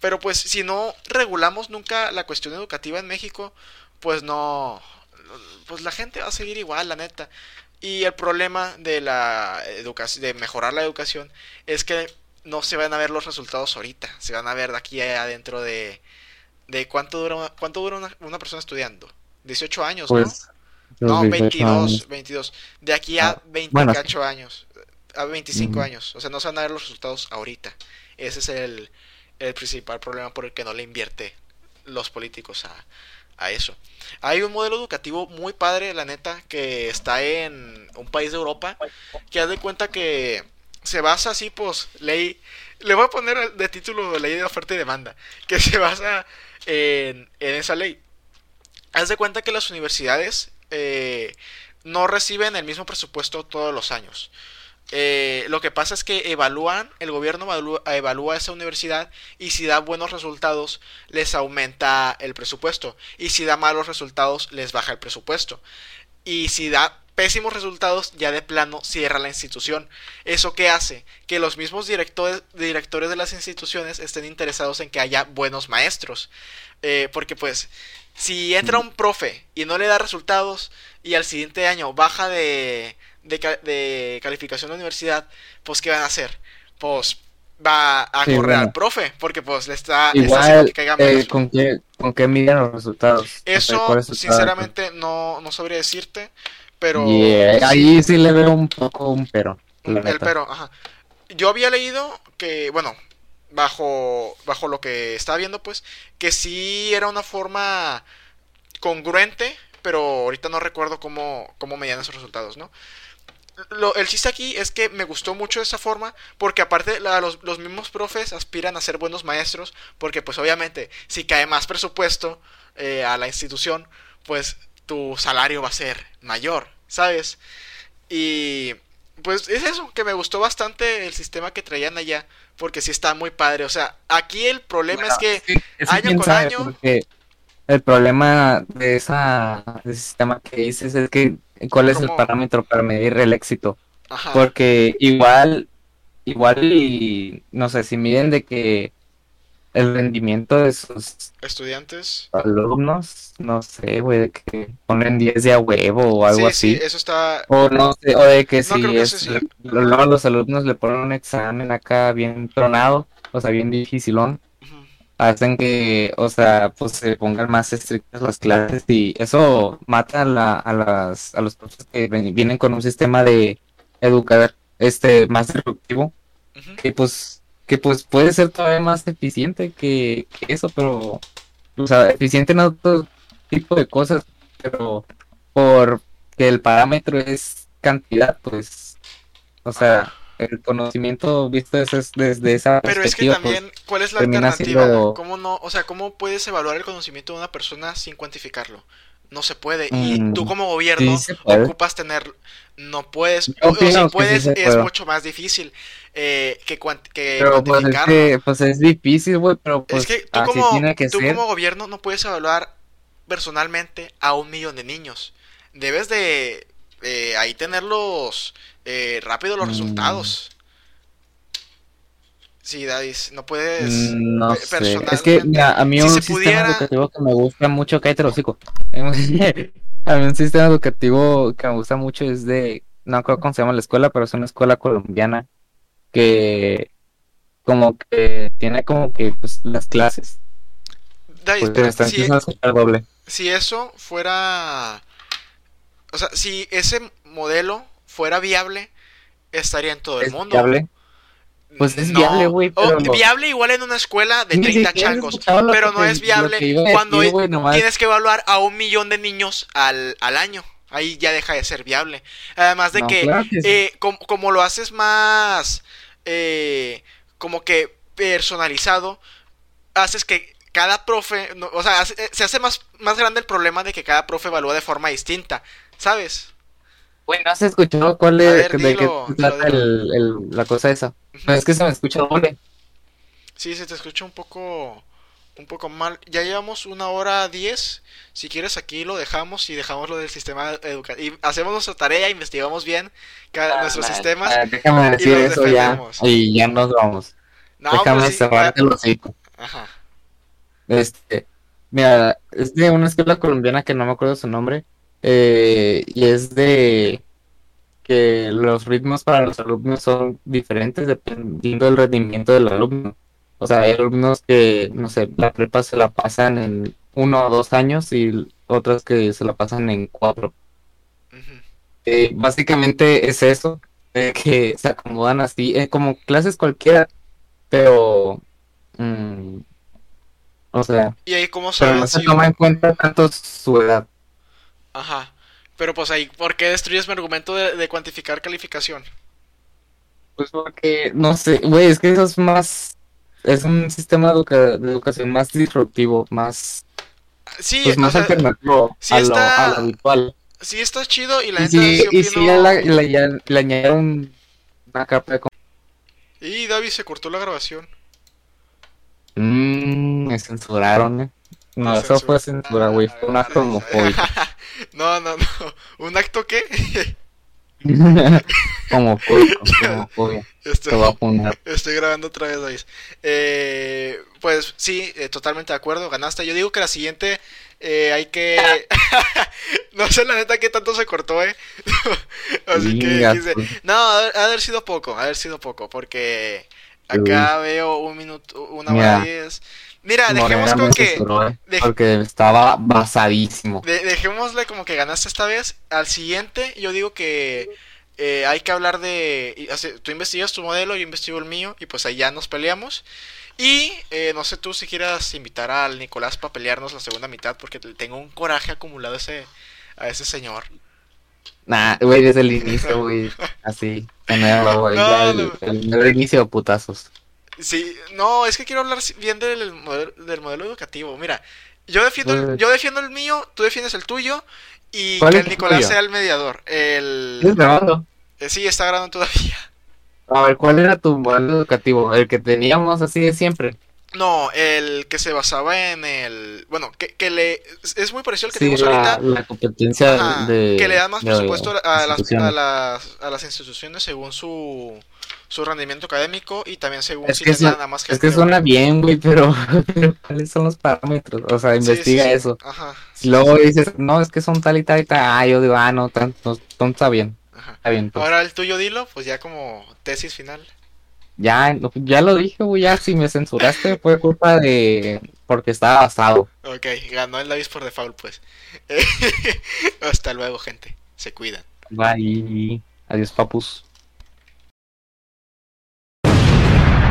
Pero pues si no regulamos nunca la cuestión educativa en México, pues no, pues la gente va a seguir igual, la neta. Y el problema de la educación, de mejorar la educación, es que no se van a ver los resultados ahorita, se van a ver de aquí adentro de, de cuánto dura, cuánto dura una, una persona estudiando. 18 años, Pues, ¿no? los No, 18 22, años. 22. De aquí a Ah, 28 bueno, años, a 25 Ujú. años. O sea, no se van a ver los resultados ahorita. Ese es el, el principal problema por el que no le invierte los políticos a, a eso. Hay un modelo educativo muy padre, la neta, que está en un país de Europa, que haz de cuenta que se basa así, pues, ley... Le voy a poner de título ley de oferta y demanda, que se basa en, esa ley. Haz de cuenta que las universidades eh, no reciben el mismo presupuesto todos los años. Eh, lo que pasa es que evalúan, el gobierno evalúa, evalúa esa universidad y si da buenos resultados les aumenta el presupuesto y si da malos resultados les baja el presupuesto y si da pésimos resultados ya de plano cierra la institución. ¿Eso qué hace? Que los mismos directores, directores de las instituciones estén interesados en que haya buenos maestros. Eh, porque pues si entra un profe y no le da resultados y al siguiente año baja de, de, ca- de calificación de universidad, pues ¿qué van a hacer? Pues va a Sí, correr al profe porque pues le está, le está haciendo que caiga eh. ¿con qué, con qué miden los resultados? O sea, Eso, sinceramente, no, no sabría decirte, pero... Yeah, sí, ahí sí le veo un poco un pero. el pero, ajá. Yo había leído que, bueno, bajo, bajo lo que estaba viendo, pues, que sí era una forma congruente, pero ahorita no recuerdo cómo, cómo medían esos resultados, ¿no? Lo- el chiste aquí es que me gustó mucho esa forma porque aparte la- los, los mismos profes aspiran a ser buenos maestros porque pues obviamente si cae más presupuesto eh, a la institución pues tu salario va a ser mayor, ¿sabes? Y pues es eso, que me gustó bastante el sistema que traían allá porque sí está muy padre, o sea, aquí el problema es que Sí, año con sabe, año- el problema de esa de ese sistema que dices es que cuál es el parámetro para medir el éxito. ajá, Porque igual, igual y no sé, si miden de que el rendimiento de sus estudiantes alumnos, no sé, güey, de que ponen 10 de a huevo o algo sí, sí, así. eso está O no sé, o de que No, si que es, luego los alumnos le ponen un examen acá bien tronado, o sea, bien dificilón, ujú, hacen que, o sea, pues se pongan más estrictas las clases y eso mata a, la, a las, a los profesores que ven- vienen con un sistema de educar este más disruptivo, ujú. que pues, que pues puede ser todavía más eficiente que, que eso, pero, o sea, eficiente en otro tipo de cosas, pero por que el parámetro es cantidad, pues, o sea, el conocimiento visto desde, desde esa Pero es que pues, también, ¿cuál es la alternativa? siendo- ¿Cómo no? O sea, ¿cómo puedes evaluar el conocimiento de una persona sin cuantificarlo? No se puede. Y Mm, tú como gobierno sí ocupas tener... No puedes. Yo O, si puedes, es mucho más difícil eh, que, que Pero pues es que pues es difícil, güey, pero pues es que tú así como, tiene que tú ser. como gobierno no puedes evaluar personalmente a un millón de niños. Debes de eh, ahí tenerlos eh, rápido los Mm. resultados. Sí, Dadis, no puedes... No sé. Es que mira, a mí si un sistema pudiera- educativo que me gusta mucho, cállate el hocico. A mí un sistema educativo que me gusta mucho es de, no creo cómo se llama la escuela, pero es una escuela colombiana que como que tiene como que pues las clases. Dadis, Pues pero si- doble. eso fuera, o sea, si ese modelo fuera viable, estaría en todo el ¿Es mundo. viable? Pues es viable, güey, viable igual en una escuela de Ni 30 siquiera he changos, pero que- no es viable cuando decir, tienes que evaluar a un millón de niños al, al año. Ahí ya deja de ser viable. Además de No, que, claro que sí. eh, com- como, lo haces más, eh, como que personalizado, haces que cada profe, no, o sea, hace- eh, se hace más, más grande el problema de que cada profe evalúa de forma distinta, ¿sabes? Güey, ¿no has escuchado cuál es, ver, de qué dilo, dilo, trata el, el- la cosa esa? No, es que se me escucha doble. Sí, se te escucha un poco, un poco mal. Ya llevamos una hora diez. Si quieres aquí lo dejamos y dejamos lo del sistema educativo. Y hacemos nuestra tarea, investigamos bien cada- nuestros Ah, sistemas. ah, déjame decir los eso ya. Y ya nos vamos. No, déjame pues sí, cerrarte ah, el hocico. Ajá. Este, Mira, es de una escuela colombiana que no me acuerdo su nombre. Eh, y es de que los ritmos para los alumnos son diferentes dependiendo del rendimiento del alumno. O sea, hay alumnos que, no sé, la prepa se la pasan en uno o dos años y otras que se la pasan en cuatro. Eh, básicamente es eso, de que se acomodan así, eh, como clases cualquiera, pero, mm, o sea, Y ahí, ¿cómo pero no se toma en cuenta tanto su edad. Ajá. Pero pues ahí, ¿por qué destruyes mi argumento de, de cuantificar calificación? Pues porque, no sé, güey, es que eso es más, es un sistema de, educa- de educación más disruptivo, más, Sí, pues o más sea, alternativo sí a lo, a lo habitual. sí está chido y la sí, sí y sí opino- le, añadieron una capa de... Y David se cortó la grabación. Mmm, me censuraron, eh. No, eso fue censura- güey, fue un acto homofóbico. no, no, no. ¿Un acto qué? Homofóbico, homofobia. Estoy, Te voy a poner. estoy grabando otra vez, David. Eh, pues sí, eh, totalmente de acuerdo, ganaste. Yo digo que la siguiente eh, hay que... no sé la neta qué tanto se cortó, ¿eh? Así que... Quise- pues. No, ha haber sido poco, ha de haber sido poco, porque acá veo un minuto, una hora diez. Mira, dejemos me que... eh, dej- Porque estaba basadísimo. de- dejémosle como que ganaste esta vez. Al siguiente, yo digo que eh, hay que hablar de... Tú investigas tu modelo, yo investigo el mío, y pues ahí ya nos peleamos. Y eh, no sé tú si quieras invitar al Nicolás para pelearnos la segunda mitad, porque te- tengo un coraje acumulado a ese, a ese señor. Nah, güey, desde el inicio, güey. Así, tenerlo, güey. No, el, el, el inicio putazos. Sí, no, es que quiero hablar bien del modelo, del modelo educativo. Mira, yo defiendo, el, Pues- yo defiendo el mío, tú defiendes el tuyo, y ¿Cuál que el Nicolás tuyo? sea el mediador. El... ¿Estás grabando? eh, sí, está grabando todavía. A ver, ¿cuál era tu modelo educativo? El que teníamos así de siempre. No, el que se basaba en el... Bueno, que, que le... es- muy parecido al que Sí, tenemos la, ahorita. la competencia de... que le dan más presupuesto a las, a, las, a las instituciones según su, su rendimiento académico y también según Es si que, les su- dan a más es gente. que suena bien, güey, pero, pero ¿cuáles son los parámetros? O sea, Sí, sí, investiga sí, eso. Ajá. Y luego dices, no, es que son tal y tal y tal. Ah, yo digo, ah, no, tan, no, no, está bien, ajá. está bien. pues. Ahora el tuyo dilo, pues ya como tesis final. Ya, ya lo dije, güey, ya si me censuraste fue culpa de... porque estaba basado. Ok, ganó el Davis por default, pues. Hasta luego, gente. Se cuidan. Bye. Adiós, papus.